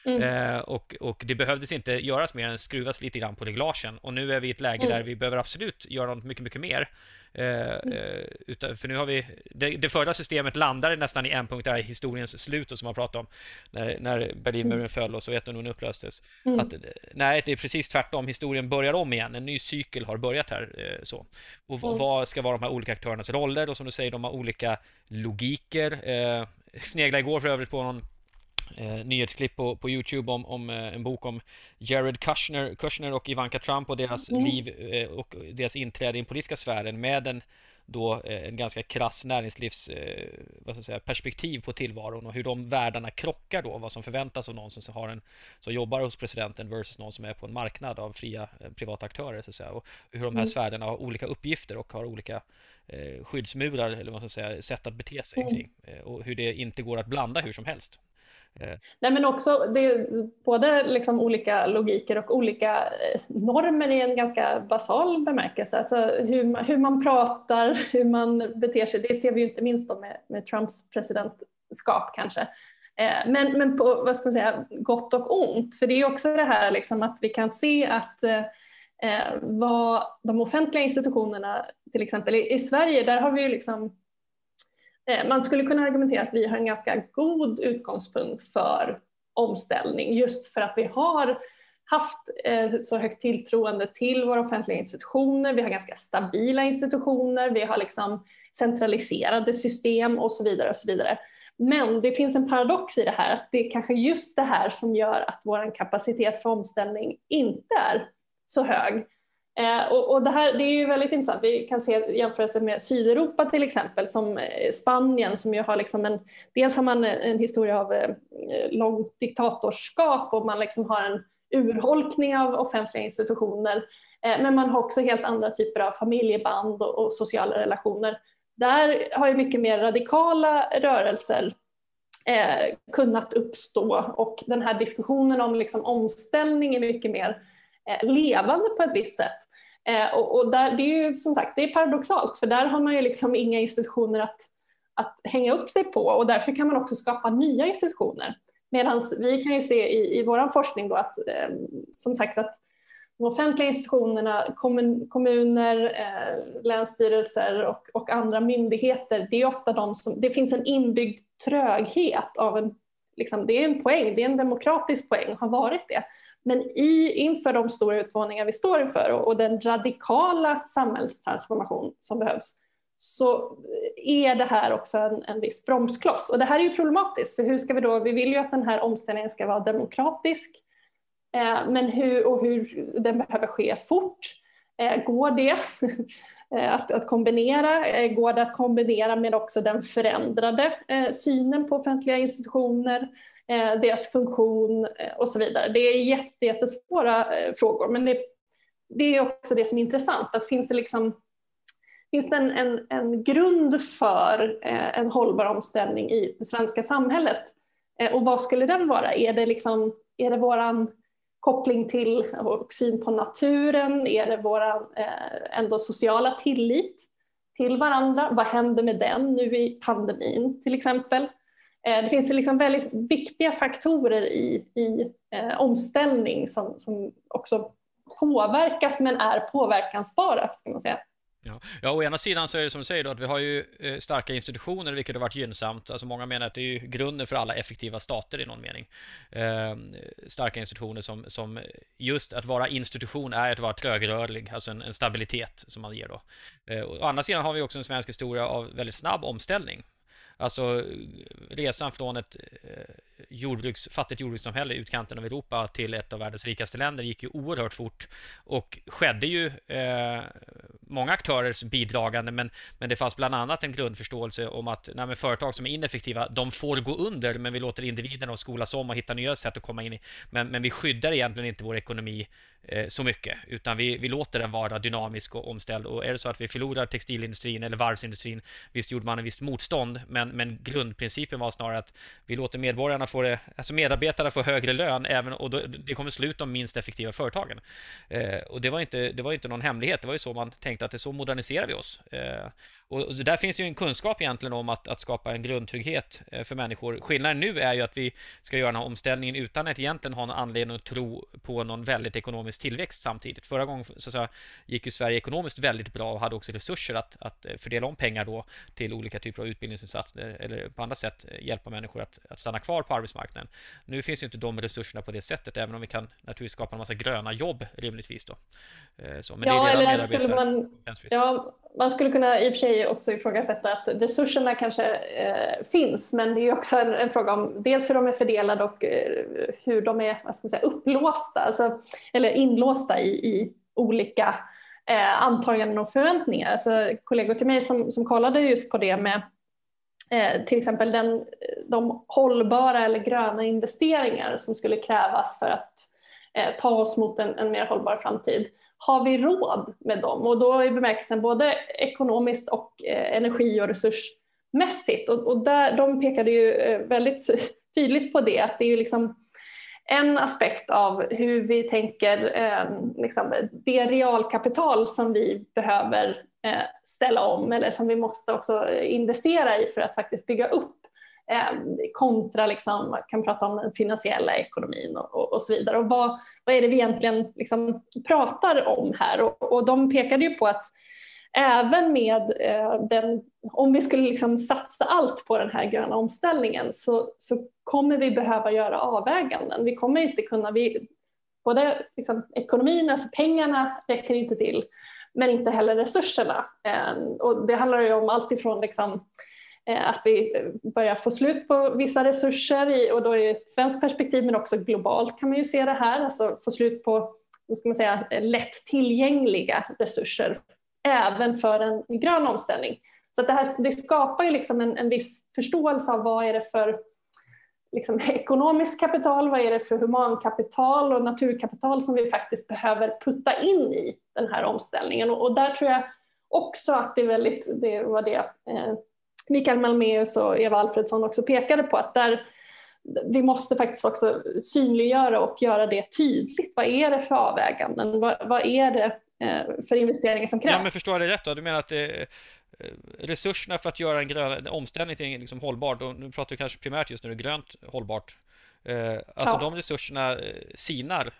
Mm. Eh, och, och det behövdes inte göras mer än skruvas lite grann på reglagen. Och nu är vi i ett läge mm. där vi behöver absolut göra något mycket, mycket mer. Eh, mm. Eh, utan, för nu har vi, det, det förra systemet landade nästan i en punkt där historiens slut och som man pratar om när, när Berlinmuren mm. föll och Sovjetunionen upplöstes. Mm. Att, nej, det är precis tvärtom. Historien börjar om igen. En ny cykel har börjat här. Eh, så. Och mm. vad ska vara de här olika aktörernas roller? Och som du säger, de har olika logiker. Eh, snegla igår för övrigt på någon eh, nyhetsklipp på, på Youtube om, om eh, en bok om Jared Kushner, Kushner och Ivanka Trump och deras mm. liv eh, och deras inträde i den politiska sfären med en då eh, en ganska krass näringslivs eh, vad ska jag säga, perspektiv på tillvaron och hur de världarna krockar då, vad som förväntas av någon som, har en, som jobbar hos presidenten versus någon som är på en marknad av fria eh, privata aktörer så att säga. och hur de här mm. sfärerna har olika uppgifter och har olika eh, skyddsmurar eller vad ska jag säga, sätt att bete sig mm. kring och hur det inte går att blanda hur som helst. Eh. Nej, men också det är både liksom olika logiker och olika eh, normer i en ganska basal bemärkelse. Alltså hur, hur man pratar, hur man beter sig, det ser vi ju inte minst med, med Trumps presidentskap kanske. Eh, men, men på vad ska man säga, gott och ont, för det är också det här liksom att vi kan se att eh, vad de offentliga institutionerna, till exempel i, i Sverige, där har vi ju liksom Eh, man skulle kunna argumentera att vi har en ganska god utgångspunkt för omställning just för att vi har haft eh, så högt tilltroende till våra offentliga institutioner. Vi har ganska stabila institutioner, vi har liksom centraliserade system och så vidare. och så vidare. Men det finns en paradox i det här, att det är kanske just det här som gör att vår kapacitet för omställning inte är så hög. Eh, och, och, det här det är ju väldigt intressant. Vi kan se jämförelser med Sydeuropa till exempel, som eh, Spanien som ju har liksom en, dels har man en historia av eh, långt diktatorskap och man liksom har en urholkning av offentliga institutioner. Men man har också helt andra typer av familjeband och, och sociala relationer. Där har ju mycket mer radikala rörelser eh, kunnat uppstå och den här diskussionen om liksom omställning är mycket mer Eh, levande på ett visst sätt. Eh, och, och där, det är ju som sagt det är paradoxalt för där har man ju liksom inga institutioner att, att hänga upp sig på och därför kan man också skapa nya institutioner. Medan vi kan ju se i, i vår forskning då att eh, som sagt att de offentliga institutionerna, kommun, kommuner, eh, länsstyrelser och, och, andra myndigheter, det är ofta de som, det finns en inbyggd tröghet av en, liksom, det är en poäng, det är en demokratisk poäng, har varit det, men i, inför de stora utmaningar vi står inför och, och den radikala samhällstransformation som behövs så är det här också en, en viss bromskloss. Och det här är ju problematiskt, för hur ska vi då, vi vill ju att den här omställningen ska vara demokratisk, eh, men hur, och hur den behöver ske fort. Eh, går det eh, att, att kombinera? Eh, går det att kombinera med också den förändrade eh, synen på offentliga institutioner? Eh, deras funktion eh, och så vidare. Det är jättesvåra eh, frågor, men det, det, är också det som är intressant. Att finns det, liksom, finns det en, en, en grund för eh, en hållbar omställning i det svenska samhället? Eh, och vad skulle den vara? Är det, liksom, är det våran koppling till och syn på naturen? Är det vår eh, ändå sociala tillit till varandra? Vad händer med den nu i pandemin till exempel? Eh, det finns liksom väldigt viktiga faktorer i, i eh, omställning som, som också påverkas men är påverkansbara. Ska man säga. Ja. ja, å ena sidan så är det som du säger då, att vi har ju eh, starka institutioner, vilket har varit gynnsamt. Alltså många menar att det är grunden för alla effektiva stater i någon mening. Eh, starka institutioner som, som just att vara institution är att vara trögrörlig, alltså en, en stabilitet som man ger då. Eh, å andra sidan har vi också en svensk historia av väldigt snabb omställning. Alltså eh, resan från ett eh, jordbruks, fattigt jordbrukssamhälle i utkanten av Europa till ett av världens rikaste länder gick ju oerhört fort och skedde ju eh, många aktörers bidragande, men, men det fanns bland annat en grundförståelse om att nej, företag som är ineffektiva, de får gå under, men vi låter individerna skolas om och hitta nya sätt att komma in i. Men, men vi skyddar egentligen inte vår ekonomi Eh, så mycket, utan vi, vi låter den vara dynamisk och omställd. Och är det så att vi förlorar textilindustrin eller varvsindustrin, visst gjorde man en visst motstånd, men, men grundprincipen var snarare att vi låter medborgarna får det, alltså medarbetarna får högre lön, även, och då, det kommer slut de minst effektiva företagen. Eh, och det var, inte, det var inte någon hemlighet, det var ju så man tänkte att det så moderniserar vi oss. Eh, och där finns ju en kunskap egentligen om att, att skapa en grundtrygghet eh, för människor. Skillnaden nu är ju att vi ska göra den här omställningen utan att egentligen ha någon anledning att tro på någon väldigt ekonomisk tillväxt samtidigt. Förra gången så, så gick ju Sverige ekonomiskt väldigt bra och hade också resurser att, att eh, fördela om pengar då till olika typer av utbildningsinsatser eller på andra sätt eh, hjälpa människor att, att stanna kvar på arbetsmarknaden. Nu finns ju inte de resurserna på det sättet, även om vi kan naturligtvis skapa en massa gröna jobb rimligtvis då. Så, men ja, det är eller skulle man, ja, man skulle kunna i och för sig också ifrågasätta att resurserna kanske eh, finns, men det är också en, en, fråga om dels hur de är fördelade och eh, hur de är vad ska man säga, upplåsta, alltså, eller inlåsta i, i olika eh, antaganden och förväntningar. Alltså, kollegor till mig som, som kollade just på det med eh, till exempel den, de hållbara eller gröna investeringar som skulle krävas för att eh, ta oss mot en, en mer hållbar framtid har vi råd med dem? Och då i bemärkelsen både ekonomiskt och eh, energi och resursmässigt. Och, och där, de pekade ju eh, väldigt tydligt på det, att det är ju liksom en aspekt av hur vi tänker, eh, liksom, det realkapital som vi behöver eh, ställa om eller som vi måste också investera i för att faktiskt bygga upp Ehm, kontra, liksom, man kan prata om den finansiella ekonomin och, och, och, så vidare. Och vad, vad är det vi egentligen liksom pratar om här? Och, och de pekade ju på att även med eh, den, om vi skulle liksom satsa allt på den här gröna omställningen så, så kommer vi behöva göra avväganden. Vi kommer inte kunna, vi, både liksom, ekonomin, alltså pengarna räcker inte till, men inte heller resurserna. Eh, och det handlar ju om allt ifrån liksom, Eh, Eh, att vi eh, börjar få slut på vissa resurser och då i ett svenskt perspektiv men också globalt kan man ju se det här, alltså få slut på ska man säga, lätt tillgängliga resurser även för en grön omställning. Så att det, här, det skapar ju liksom en, en viss förståelse av vad är det för liksom, ekonomiskt kapital, vad är det för humankapital och naturkapital som vi faktiskt behöver putta in i den här omställningen. Och, och där tror jag också att det är väldigt, det var det eh, Mikael Malmeus och Eva Alfredsson också pekade på att där vi måste faktiskt också synliggöra och göra det tydligt. Vad är det för avväganden? Vad, vad är det eh, för investeringar som krävs? Ja, men förstår jag det rätt då? Du menar att det, eh, resurserna för att göra en grön omställning till liksom hållbart, och nu pratar vi kanske primärt just nu grönt hållbart, eh, att ja. de resurserna sinar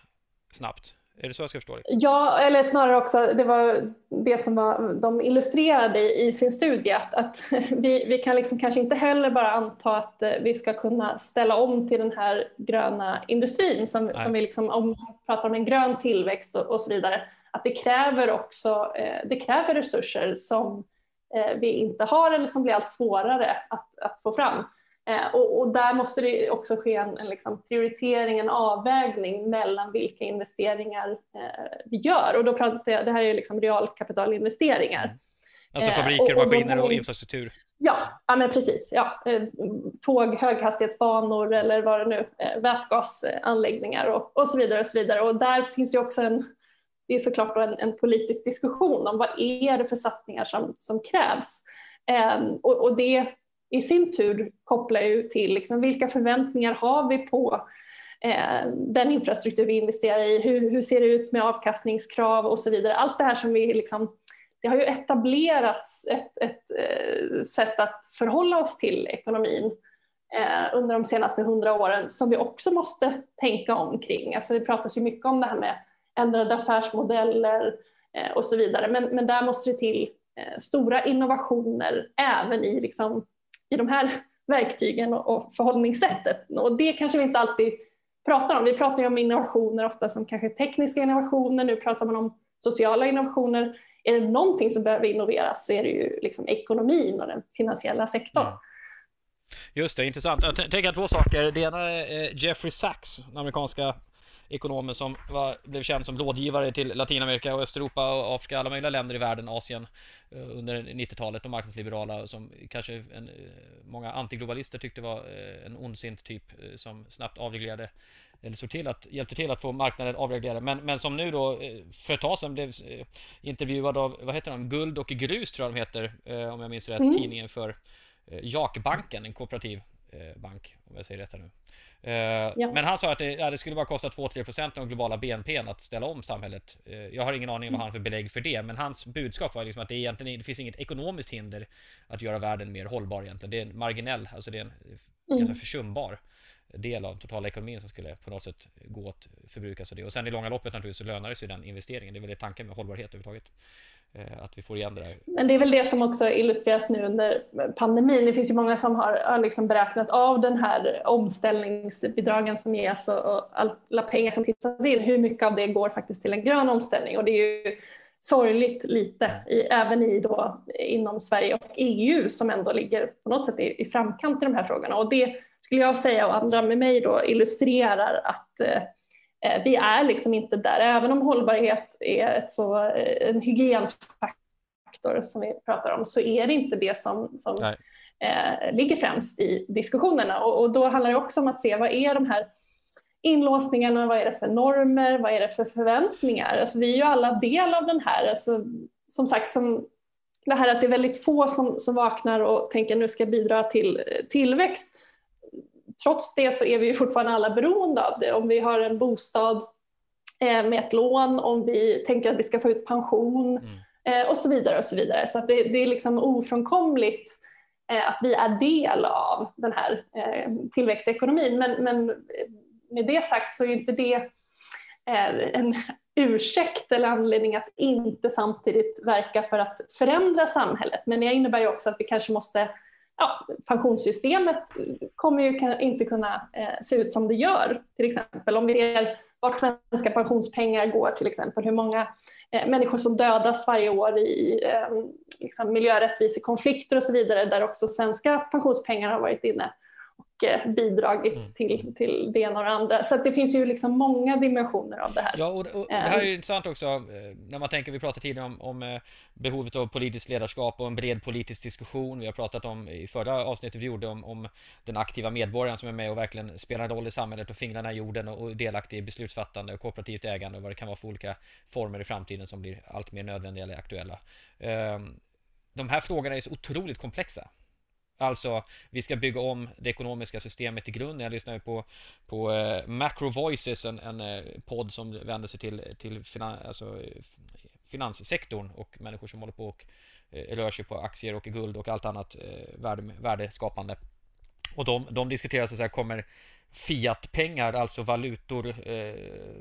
snabbt? Är det så jag ska förstå det? Ja, eller snarare också, det var det som var, de illustrerade i, sin studie, att, att vi, vi kan liksom kanske inte heller bara anta att eh, vi ska kunna ställa om till den här gröna industrin, som, som vi liksom, om pratar om en grön tillväxt och, och så vidare, att det kräver också eh, det kräver resurser som eh, vi inte har eller som blir allt svårare att, att få fram. Eh, och, och, där måste det också ske en, en liksom prioritering, en avvägning mellan vilka investeringar eh, vi gör. Och då pratar jag, det här är liksom realkapitalinvesteringar. Alltså eh, fabriker, och, och maskiner och infrastruktur? Ja, ja men precis. Ja. Eh, tåg, höghastighetsbanor eller vad det nu vätgasanläggningar och, och så vidare. Och så vidare. Och där finns ju också en, det är såklart en, en politisk diskussion om vad är det för satsningar som, som krävs. Um, och, och, det i sin tur kopplar ju till liksom, vilka förväntningar har vi på eh, den infrastruktur vi investerar i, hur, hur, ser det ut med avkastningskrav och så vidare. Allt det här som vi liksom, det har ju etablerats ett, ett eh, sätt att förhålla oss till ekonomin eh, under de senaste hundra åren som vi också måste tänka omkring. Alltså det pratas ju mycket om det här med ändrade affärsmodeller eh, och så vidare, men, men där måste det till eh, stora innovationer även i liksom, i de här verktygen och förhållningssättet. Och det kanske vi inte alltid pratar om. Vi pratar ju om innovationer ofta som kanske tekniska innovationer, nu pratar man om sociala innovationer. Är det någonting som behöver innoveras så är det ju liksom ekonomin och den finansiella sektorn. Mm. Just det, intressant. Jag tänker två saker. Det ena är eh, Jeffrey Sachs, den amerikanska ekonomen som var, blev känd som rådgivare till Latinamerika och Östeuropa och Afrika, alla möjliga länder i världen, Asien eh, under 90-talet, de marknadsliberala som kanske en, många antiglobalister tyckte var en ondsint typ som snabbt avreglerade eller såg till att, hjälpte till att få marknaden avreglerad. Men, men som nu då för ett tag sedan blev intervjuad av, vad heter de, Guld och Grus tror jag de heter, om jag minns rätt, mm. tidningen för Jakbanken, en kooperativ bank, om jag säger rätt här nu. Eh, ja. Men han sa att det, ja, det skulle bara kosta 2-3% av den globala BNP att ställa om samhället. Eh, jag har ingen aning om vad han har för belägg för det, men hans budskap var liksom att det egentligen det finns inget ekonomiskt hinder att göra världen mer hållbar egentligen. Det är en marginell, alltså det är en mm. försumbar del av totala ekonomin som skulle på något sätt gå att förbrukas av det. Och sen i långa loppet naturligtvis så lönar det sig den investeringen. Det är väl det tanken med hållbarhet överhuvudtaget. Eh, att vi får igen det där. Men det är väl det som också illustreras nu under pandemin. Det finns ju många som har, har liksom beräknat av den här omställningsbidragen som ges och, och alla pengar som pytsas in, hur mycket av det går faktiskt till en grön omställning. Och det är ju sorgligt lite, i, även i då, inom Sverige och EU som ändå ligger på något sätt i, i framkant i de här frågorna. Och det skulle jag säga och andra med mig då illustrerar att eh, vi är liksom inte där, även om hållbarhet är ett så, eh, en hygienfaktor som vi pratar om, så är det inte det som, som eh, ligger främst i diskussionerna. Och, och, då handlar det också om att se vad är de här inlåsningarna, vad är det för normer, vad är det för förväntningar? Alltså, vi är ju alla del av den här, alltså, som sagt, som det här att det är väldigt få som, som vaknar och tänker nu ska jag bidra till tillväxt trots det så är vi fortfarande alla beroende av det. Om vi har en bostad eh, med ett lån, om vi tänker att vi ska få ut pension mm. Eh, och så vidare. och Så vidare. Så det, det, är liksom ofrånkomligt eh, att vi är del av den här tillväxtekonomin. Men, men med det sagt så är inte det en ursäkt eller anledning att inte samtidigt verka för att förändra samhället. Men det innebär ju också att vi kanske måste ja, pensionssystemet kommer ju inte kunna eh, se ut som det gör. Till exempel om vi ser vart svenska pensionspengar går till exempel, hur många eh, människor som dödas varje år i eh, liksom miljörättvisekonflikter och så vidare, där också svenska pensionspengar har varit inne och bidragit mm. till, till det ena och det andra. Så det finns ju liksom många dimensioner av det här. Ja, och, och det här är ju intressant också eh, när man tänker, vi pratade tidigare om, om eh, behovet av politiskt ledarskap och en bred politisk diskussion. Vi har pratat om i förra avsnittet vi gjorde om, om den aktiva medborgaren som är med och verkligen spelar roll i samhället och fingrarna i jorden och, och delaktig i beslutsfattande och kooperativt ägande och vad det kan vara för olika former i framtiden som blir allt mer nödvändiga eller aktuella. Ehm, de här frågorna är så otroligt komplexa. Alltså, vi ska bygga om det ekonomiska systemet i grunden. Jag lyssnar på, på eh, Macro Voices, en, en eh, podd som vänder sig till, till finan, alltså, eh, finanssektorn och människor som håller på och eh, rör sig på aktier och guld och allt annat eh, värde, värdeskapande. Och de, de diskuterar så här, kommer fiatpengar, alltså valutor eh,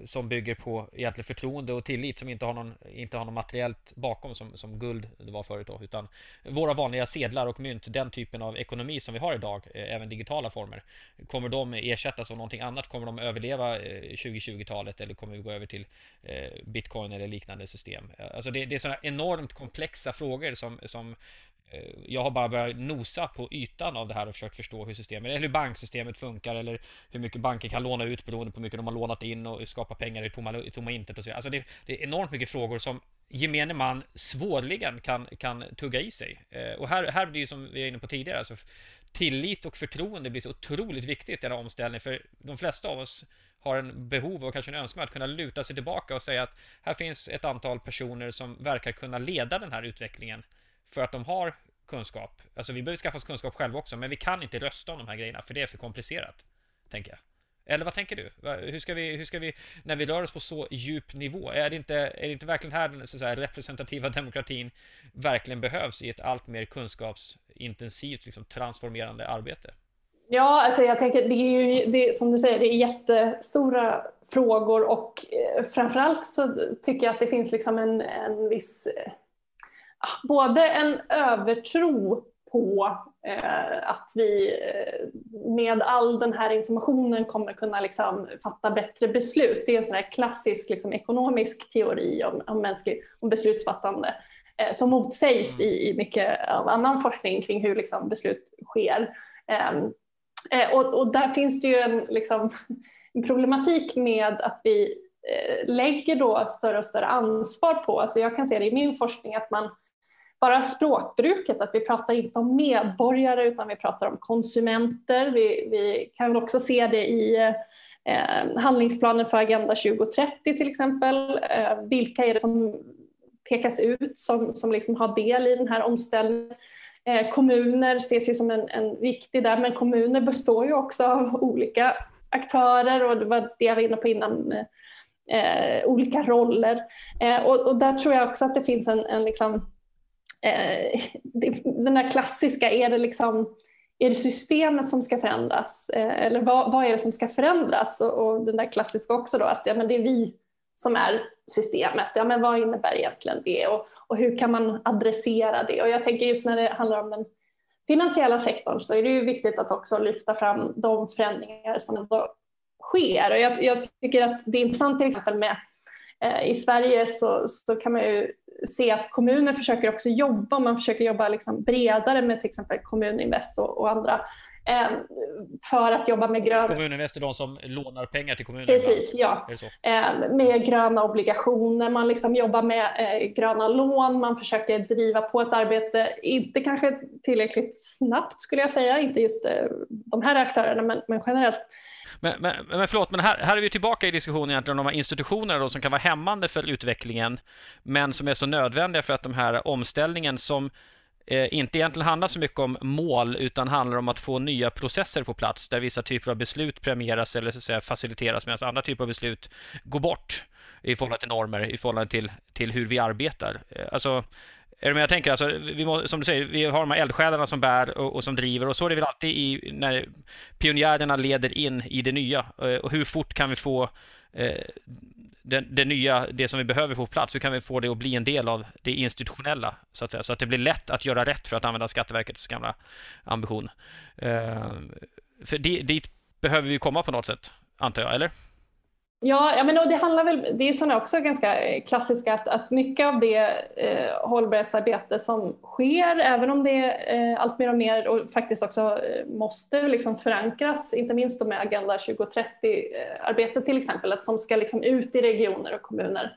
som bygger på egentligen förtroende och tillit som inte har någon, inte har något materiellt bakom som, som guld det var förut då, utan våra vanliga sedlar och mynt, den typen av ekonomi som vi har idag, eh, även digitala former, kommer de ersättas av någonting annat? Kommer de överleva eh, 2020-talet eller kommer vi gå över till eh, bitcoin eller liknande system? Eh, alltså det, det är sådana enormt komplexa frågor som, som Eh, Eh, jag har bara börjat nosa på ytan av det här och försökt förstå hur systemet, eller hur banksystemet funkar eller hur mycket banker kan låna ut beroende på hur mycket de har lånat in och skapa pengar i tomma, i tomma intet och så Alltså det, det, är enormt mycket frågor som gemene man svårligen kan, kan tugga i sig. Eh, och här, här blir det som vi var inne på tidigare, alltså tillit och förtroende blir så otroligt viktigt i den här omställningen, för de flesta av oss har en behov och kanske en önskan att kunna luta sig tillbaka och säga att här finns ett antal personer som verkar kunna leda den här utvecklingen för att de har kunskap. Alltså vi behöver skaffa oss kunskap själva också, men vi kan inte rösta om de här grejerna, för det är för komplicerat. Tänker jag. Eller vad tänker du? Hur ska vi, hur ska vi när vi rör oss på så djup nivå, är det inte, är det inte verkligen här den så säga, representativa demokratin verkligen behövs i ett allt mer kunskapsintensivt, liksom, transformerande arbete? Ja, alltså jag tänker det är ju det, som du säger, det är jättestora frågor och eh, framförallt så tycker jag att det finns liksom en, en viss både en övertro på eh, att vi eh, med all den här informationen kommer kunna liksom, fatta bättre beslut. Det är en sån här klassisk liksom, ekonomisk teori om, om, mänsklig, om beslutsfattande eh, som motsägs i, i mycket av annan forskning kring hur liksom, beslut sker. Ehm, eh, och, och, där finns det ju en liksom, problematik med att vi eh, lägger då större och större ansvar på, alltså jag kan se det i min forskning att man bara språkbruket, att vi pratar inte om medborgare utan vi pratar om konsumenter. Vi, vi kan också se det i eh, handlingsplanen för Agenda 2030 till exempel. Eh, vilka är det som pekas ut som, som liksom har del i den här omställningen? Eh, kommuner ses ju som en, en viktig där, men kommuner består ju också av olika aktörer och det var det jag var inne på innan, eh, olika roller. Eh, och, och, där tror jag också att det finns en, en liksom, eh, den där klassiska, är det liksom är det systemet som ska förändras eh, eller vad, vad, är det som ska förändras? Och, och, den där klassiska också då att ja, men det är vi som är systemet. Ja, men vad innebär egentligen det och, och hur kan man adressera det? Och jag tänker just när det handlar om den finansiella sektorn så är det ju viktigt att också lyfta fram de förändringar som ändå sker. Och jag, jag tycker att det är intressant till exempel med eh, i Sverige så, så kan man ju se att kommuner försöker också jobba, man försöker jobba liksom bredare med till exempel Kommuninvest och, och andra eh, för att jobba med grön... Kommuninvest är de som lånar pengar till kommunerna? Precis, ja. Eh, med gröna obligationer, man liksom jobbar med eh, gröna lån, man försöker driva på ett arbete, inte kanske tillräckligt snabbt skulle jag säga, inte just de här aktörerna, men, men generellt. Men, men, men förlåt, men här, här är vi tillbaka i diskussionen egentligen om de här institutionerna då, som kan vara hämmande för utvecklingen, men som är så nödvändiga för att de här omställningen som eh, inte egentligen handlar så mycket om mål utan handlar om att få nya processer på plats där vissa typer av beslut premieras eller så att säga, faciliteras medan andra typer av beslut går bort i förhållande till normer, i förhållande till, till hur vi arbetar. Eh, alltså, är jag tänker? Alltså, vi må, som du säger, vi har de här eldsjälarna som bär och, och, som driver och så är det väl alltid i, när pionjärerna leder in i det nya. Eh, och hur fort kan vi få eh, det, det, nya, det som vi behöver få på plats, hur kan vi få det att bli en del av det institutionella så att säga, så att det blir lätt att göra rätt för att använda Skatteverkets gamla ambition. Eh, för dit behöver vi komma på något sätt, antar jag, eller? Ja, ja men det handlar väl, det är sådana också ganska eh, klassiska att, att mycket av det eh, hållbarhetsarbete som sker, även om det eh, allt mer och mer och faktiskt också eh, måste liksom förankras, inte minst med Agenda 2030-arbetet till exempel, att som ska liksom ut i regioner och kommuner.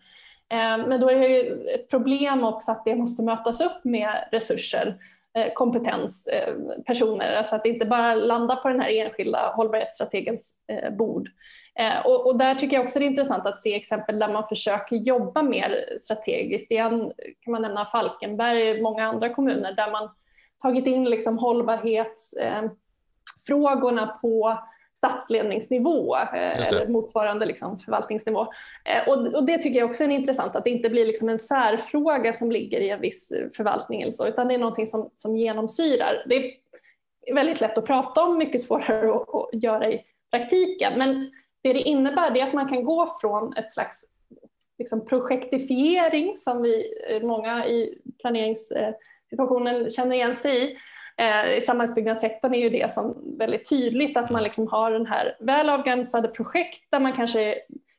Eh, men då är det ju ett problem också att det måste mötas upp med resurser eh, kompetens, eh, personer, alltså att det inte bara landar på den här enskilda hållbarhetsstrategens bord. Eh, och, och, där tycker jag också det är intressant att se exempel där man försöker jobba mer strategiskt. Igen kan man nämna Falkenberg, och många andra kommuner där man tagit in liksom hållbarhetsfrågorna på statsledningsnivå eh, eller motsvarande liksom förvaltningsnivå. Eh, och, och, det tycker jag också är intressant, att det inte blir liksom en särfråga som ligger i en viss förvaltning eller så, utan det är någonting som, som genomsyrar. Det är väldigt lätt att prata om, mycket svårare att, att göra i praktiken, men det det innebär är att man kan gå från ett slags liksom, projektifiering som vi eh, många i planeringssituationen känner igen sig i. Eh, I samhällsbyggnadssektorn är ju det som väldigt tydligt att man liksom har den här väl avgränsade projekt där man kanske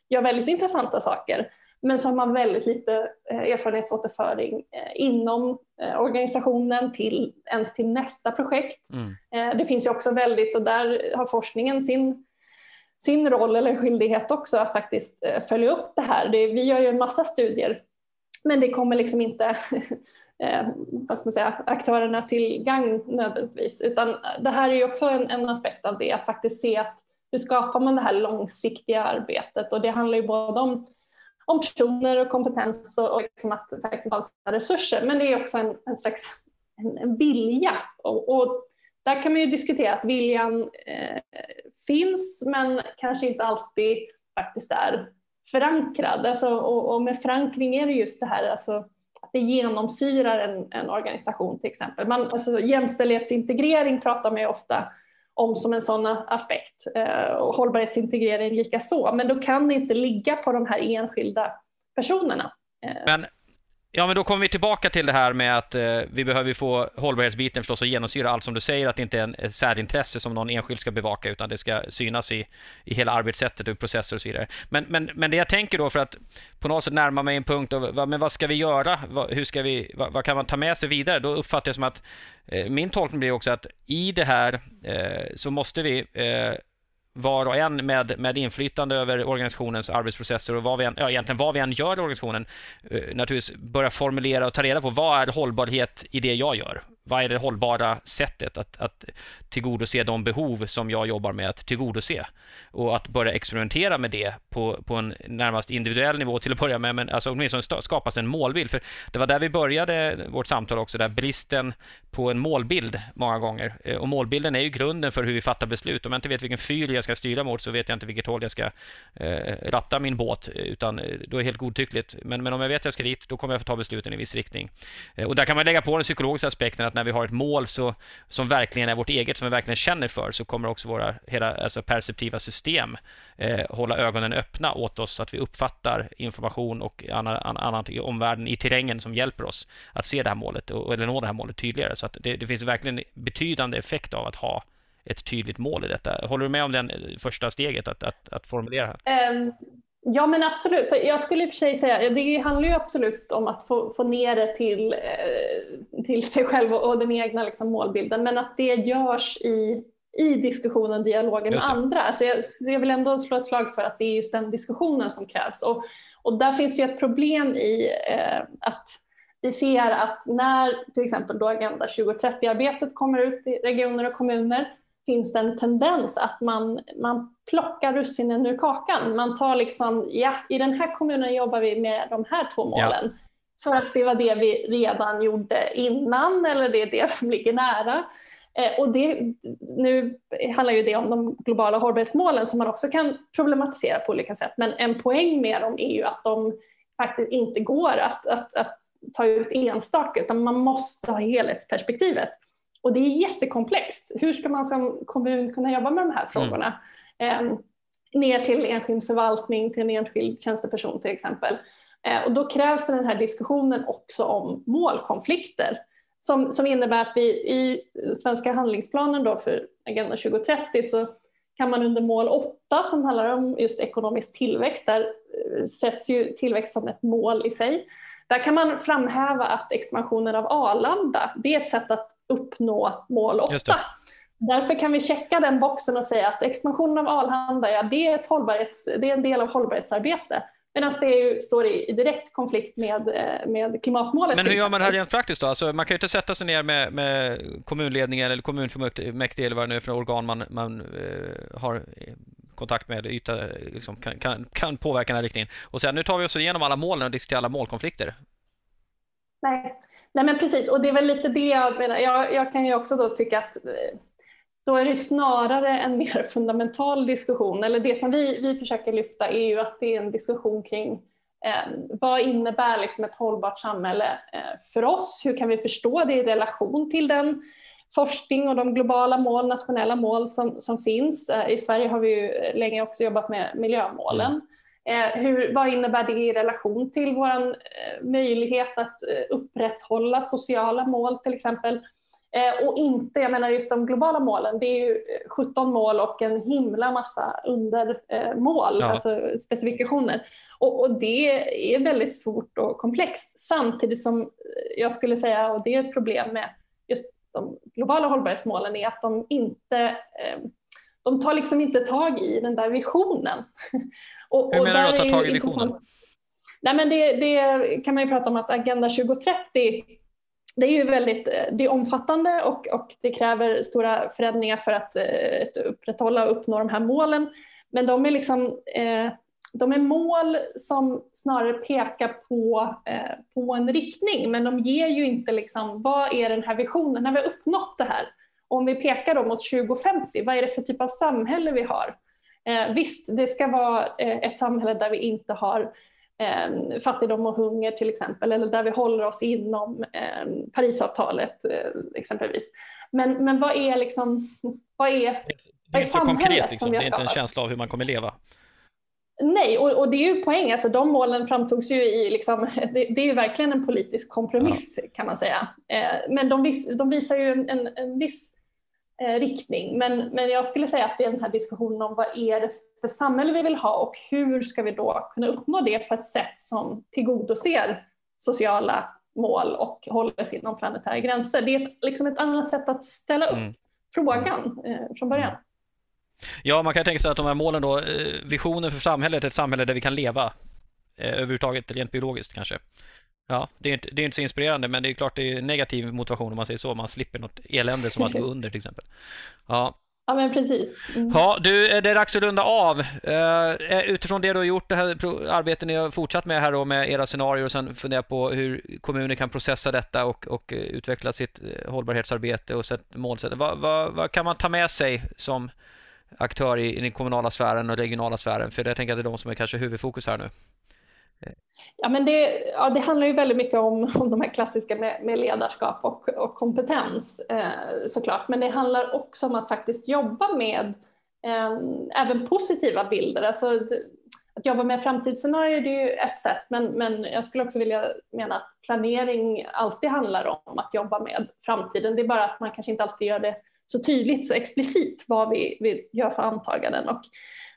gör väldigt intressanta saker men så har man väldigt lite eh, erfarenhetsåterföring inom organisationen till ens till nästa projekt. Mm. Det finns ju också väldigt, och där har forskningen sin sin roll eller skyldighet också att faktiskt eh, följa upp det här. Det, vi gör ju en massa studier men det kommer liksom inte eh, vad ska man säga, aktörerna till gang nödvändigtvis. Utan det här är ju också en, en, aspekt av det, att faktiskt se att hur skapar man det här långsiktiga arbetet och det handlar ju både om, om personer och kompetens och, och liksom att faktiskt ha resurser men det är också en, en slags en, en vilja och, och där kan man ju diskutera att viljan eh, finns men kanske inte alltid faktiskt är förankrad. Alltså, och, och, med förankring är det just det här alltså, att det genomsyrar en, en organisation till exempel. Man, alltså, jämställdhetsintegrering pratar man ju ofta om som en sån aspekt eh, och hållbarhetsintegrering lika så. Men då kan det inte ligga på de här enskilda personerna. Eh. Men Ja, men då kommer vi tillbaka till det här med att eh, vi behöver få hållbarhetsbiten förstås att genomsyra allt som du säger, att det inte är en särintresse som någon enskild ska bevaka, utan det ska synas i, i hela arbetssättet och processer och så vidare. Men, men, men det jag tänker då för att på något sätt närma mig en punkt, av, vad, men vad ska vi göra? Vad, hur ska vi, vad, vad, kan man ta med sig vidare? Då uppfattar jag som att eh, min tolkning blir också att i det här eh, så måste vi eh, var och en med, med inflytande över organisationens arbetsprocesser och vad vi än, ja, egentligen vad vi än gör i organisationen, eh, naturligtvis börja formulera och ta reda på vad är hållbarhet i det jag gör? Vad är det hållbara sättet att, att tillgodose de behov som jag jobbar med att tillgodose? Och att börja experimentera med det på, på en närmast individuell nivå till att börja med, men alltså åtminstone skapas en målbild. För det var där vi började vårt samtal också, där bristen på en målbild många gånger. Eh, och målbilden är ju grunden för hur vi fattar beslut. Om jag inte vet vilken fyr jag ska styra mot så vet jag inte vilket håll jag ska eh, ratta min båt, utan eh, då är det helt godtyckligt. Men, men om jag vet att jag ska dit, då kommer jag få ta besluten i viss riktning. Eh, och där kan man lägga på den psykologiska aspekten att när vi har ett mål så, som verkligen är vårt eget, som vi verkligen känner för, så kommer också våra hela alltså perceptiva system eh, hålla ögonen öppna åt oss så att vi uppfattar information och annat i omvärlden i terrängen som hjälper oss att se det här målet och, eller nå det här målet tydligare. Så att det, det finns verkligen betydande effekt av att ha ett tydligt mål i detta. Håller du med om det eh, första steget att, att, att formulera? Um, Ja men absolut. Jag skulle i och för sig säga, det handlar ju absolut om att få, få ner det till, eh, till sig själv och, och den egna liksom, målbilden, men att det görs i, i diskussionen, dialogen med andra. Alltså jag, jag, vill ändå slå ett slag för att det är just den diskussionen som krävs. Och, och där finns det ju ett problem i eh, att vi ser att när till exempel då Agenda 2030-arbetet kommer ut i regioner och kommuner finns det en tendens att man, man plockar russinen ur kakan. Man tar liksom, ja, i den här kommunen jobbar vi med de här två målen. Ja. För att det var det vi redan gjorde innan eller det är det som ligger nära. Eh, och det, nu handlar ju det om de globala hållbarhetsmålen som man också kan problematisera på olika sätt. Men en poäng med dem är ju att de faktiskt inte går att, att, att ta ut enstaka utan man måste ha helhetsperspektivet. Och det är jättekomplext. Hur ska man som kommun kunna jobba med de här frågorna? Mm. Eh, ner till enskild förvaltning, till en enskild tjänsteperson till exempel. Eh, och då krävs den här diskussionen också om målkonflikter som, som innebär att vi i svenska handlingsplanen då för Agenda 2030 så kan man under mål 8 som handlar om just ekonomisk tillväxt, där eh, sätts ju tillväxt som ett mål i sig. Där kan man framhäva att expansionen av Arlanda, det är ett sätt att uppnå mål 8. Därför kan vi checka den boxen och säga att expansionen av Arlanda, ja, det, är ett hållbarhets, det är en del av hållbarhetsarbete. Medan det ju, står i direkt konflikt med, eh, med klimatmålet. Men hur gör man det här rent praktiskt då? Alltså, man kan ju inte sätta sig ner med, med kommunledningen eller kommunfullmäktige eller vad det nu är för organ man, man uh, har kontakt med yta, liksom, kan, kan, kan påverka den här riktningen och säga nu tar vi oss igenom alla målen och diskuterar alla målkonflikter. Nej. Nej, men precis. Och det är väl lite det jag menar. Jag, jag kan ju också då tycka att eh, då är det snarare en mer fundamental diskussion, eller det som vi, vi försöker lyfta är ju att det är en diskussion kring eh, vad innebär liksom ett hållbart samhälle eh, för oss? Hur kan vi förstå det i relation till den forskning och de globala mål, nationella mål som, som finns? Eh, I Sverige har vi ju länge också jobbat med miljömålen. Mm. Eh, hur, vad innebär det i relation till vår eh, möjlighet att upprätthålla sociala mål till exempel? och inte, jag menar just de globala målen, det är ju 17 mål och en himla massa undermål, ja. alltså specifikationer. Och, och, det är väldigt svårt och komplext samtidigt som jag skulle säga, och det är ett problem med just de globala hållbarhetsmålen, är att de inte de tar liksom inte tag i den där visionen. och, Hur menar du att ta tag i visionen? Nej, men det, det, kan man ju prata om att Agenda 2030 det är ju väldigt det är omfattande och, och det kräver stora förändringar för att eh, upprätthålla och uppnå de här målen. Men de är, liksom, eh, de är mål som snarare pekar på, eh, på en riktning men de ger ju inte liksom, vad är den här visionen när vi har uppnått det här om vi pekar då mot 2050, vad är det för typ av samhälle vi har? Eh, visst, det ska vara eh, ett samhälle där vi inte har eh, fattigdom och hunger till exempel, eller där vi håller oss inom eh, Parisavtalet eh, exempelvis. Men, men vad är liksom, vad är, det är, är samhället konkret, liksom. som vi har skapat? Det är inte en känsla av hur man kommer leva. Nej, och, och, det är ju poäng. Alltså, de målen framtogs ju i, liksom, det, det är ju verkligen en politisk kompromiss ja. kan man säga. Eh, men de, vis, de, visar ju en, en, en viss Eh, riktning. Men, men jag skulle säga att det är den här diskussionen om vad är det för samhälle vi vill ha och hur ska vi då kunna uppnå det på ett sätt som tillgodoser sociala mål och håller sig inom planetära gränser. Det är ett, liksom ett annat sätt att ställa upp mm. frågan eh, från början. Ja, man kan tänka sig att de här målen då, visionen för samhället, ett samhälle där vi kan leva överhuvudtaget, rent biologiskt kanske. Ja, det är, inte, det är inte så inspirerande, men det är klart det är negativ motivation om man säger så. Man slipper något elände som att gå under till exempel. Ja, Ja, men precis. Mm. Ja, du, det är dags att runda av. Uh, utifrån det du har gjort, det här arbetet ni har fortsatt med här då med era scenarier och sen fundera på hur kommuner kan processa detta och, och utveckla sitt hållbarhetsarbete och sätt målsättning. Vad, vad, vad, kan man ta med sig som aktör i, i den kommunala sfären och regionala sfären? För jag tänker att det är de som är kanske huvudfokus här nu. Ja, men det, ja, det handlar ju väldigt mycket om, om de här klassiska med, med ledarskap och, och kompetens eh, såklart. Men det handlar också om att faktiskt jobba med eh, även positiva bilder. Alltså, att jobba med framtidsscenarier det är ju ett sätt, men, men jag skulle också vilja mena att planering alltid handlar om att jobba med framtiden. Det är bara att man kanske inte alltid gör det så tydligt, så explicit vad vi, vi gör för antaganden. Och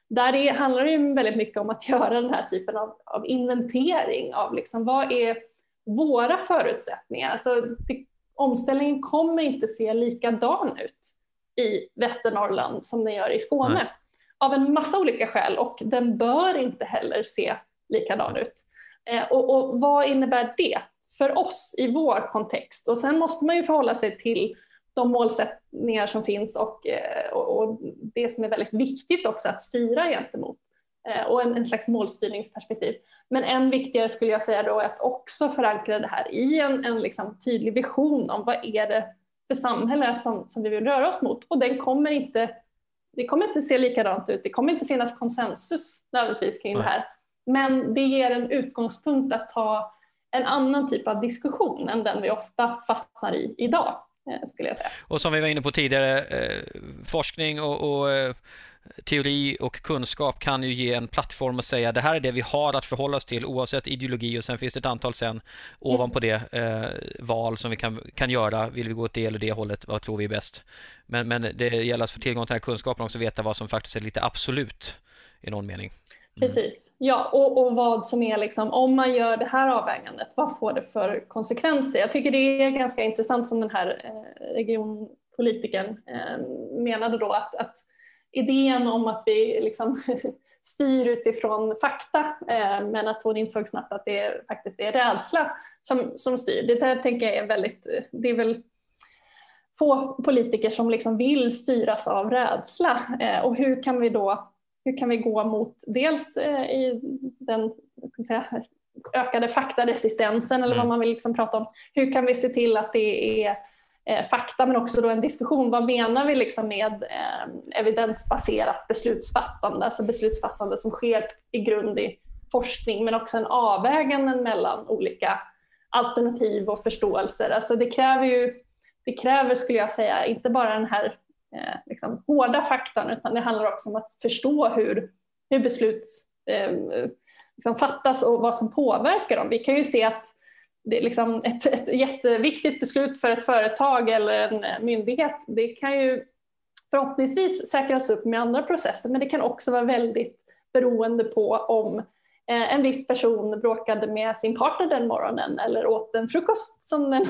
där är, handlar det väldigt mycket om att göra den här typen av, av inventering av liksom, vad är våra förutsättningar. Alltså, det, omställningen kommer inte se likadan ut i Västernorrland som den gör i Skåne. Nej. Av en massa olika skäl och den bör inte heller se likadan ut. Eh, och, och vad innebär det för oss i vår kontext? Och sen måste man ju förhålla sig till de målsättningar som finns och, eh, och, och, det som är väldigt viktigt också att styra gentemot eh, och en, en slags målstyrningsperspektiv. Men än viktigare skulle jag säga då är att också förankra det här i en, en liksom tydlig vision om vad är det för samhälle som, som vi vill röra oss mot och den kommer inte det kommer inte se likadant ut, det kommer inte finnas konsensus nödvändigtvis kring det här. Men det ger en utgångspunkt att ta en annan typ av diskussion än den vi ofta fastnar i idag. Eh, skulle jag säga. Och som vi var inne på tidigare, eh, forskning och, och eh, teori och kunskap kan ju ge en plattform att säga det här är det vi har att förhålla oss till oavsett ideologi och sen finns det ett antal sen ovanpå det eh, val som vi kan, kan göra. Vill vi gå åt det eller det hållet? Vad tror vi är bäst? Men, men det gäller att få tillgång till den här kunskapen också veta vad som faktiskt är lite absolut i någon mening. Mm. Precis, ja och, och vad som är liksom, om man gör det här avvägandet, vad får det för konsekvenser? Jag tycker det är ganska intressant som den här eh, regionpolitikern eh, menade då att, att idén om att vi liksom styr utifrån fakta eh, men att hon insåg snabbt att det faktiskt är rädsla som, som styr. Det där tänker jag är väldigt, det är väl få politiker som liksom vill styras av rädsla eh, och hur kan vi då hur kan vi gå mot dels eh, i den säga, ökade faktaresistensen eller vad mm. man vill liksom prata om. Hur kan vi se till att det är eh, fakta men också då en diskussion. Vad menar vi liksom med eh, evidensbaserat beslutsfattande, alltså beslutsfattande som sker i grund i forskning men också en avväganden mellan olika alternativ och förståelser. Alltså det kräver ju, det kräver skulle jag säga inte bara den här eh, liksom, hårda faktan utan det handlar också om att förstå hur, hur beslut eh, liksom fattas och vad som påverkar dem. Vi kan ju se att det är liksom ett, ett jätteviktigt beslut för ett företag eller en myndighet. Det kan ju förhoppningsvis säkras upp med andra processer men det kan också vara väldigt beroende på om eh, en viss person bråkade med sin partner den morgonen eller åt en frukost som den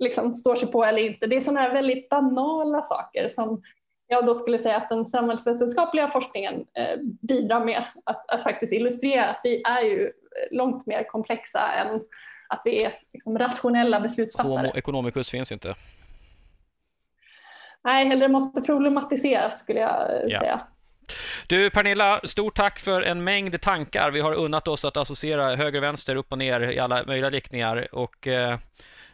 liksom står sig på eller inte. Det är sådana här väldigt banala saker som jag då skulle säga att den samhällsvetenskapliga forskningen eh, bidrar med att, att, faktiskt illustrera att vi är ju långt mer komplexa än att vi är liksom rationella beslutsfattare. Homo economicus finns inte. Nej, eller det måste problematiseras skulle jag ja. säga. Du Pernilla, stort tack för en mängd tankar. Vi har unnat oss att associera höger, vänster, upp och ner i alla möjliga riktningar. Och, eh,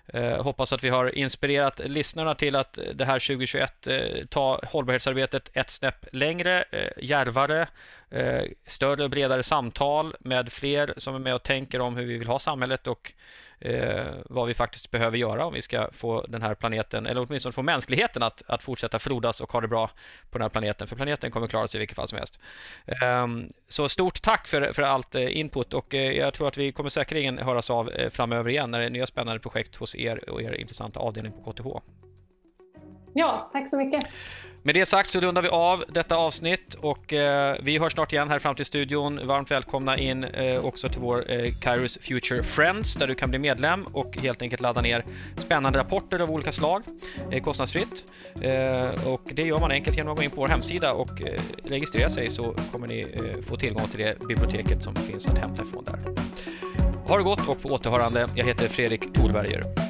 Eh, hoppas att vi har inspirerat lyssnarna till att det här 2021 eh, ta hållbarhetsarbetet ett snäpp längre, eh, djärvare, eh, större och bredare samtal med fler som är med och tänker om hur vi vill ha samhället och eh, vad vi faktiskt behöver göra om vi ska få den här planeten, eller åtminstone få mänskligheten att, att fortsätta frodas och ha det bra på den här planeten. För planeten kommer klara sig i vilket fall som helst. Eh, så stort tack för, för allt eh, input och eh, jag tror att vi kommer säkerligen höras av eh, framöver igen när det är nya spännande projekt hos er och er intressanta avdelning på KTH. Ja, tack så mycket. Med det sagt så rundar vi av detta avsnitt och eh, vi hörs snart igen här fram till studion. Varmt välkomna in eh, också till vår eh, Kairos Future Friends där du kan bli medlem och helt enkelt ladda ner spännande rapporter av olika slag eh, kostnadsfritt. Eh, och det gör man enkelt genom att gå in på vår hemsida och eh, registrera sig så kommer ni eh, få tillgång till det biblioteket som finns att hämta ifrån där. Ha det gott och på återhörande. Jag heter Fredrik Thorberger.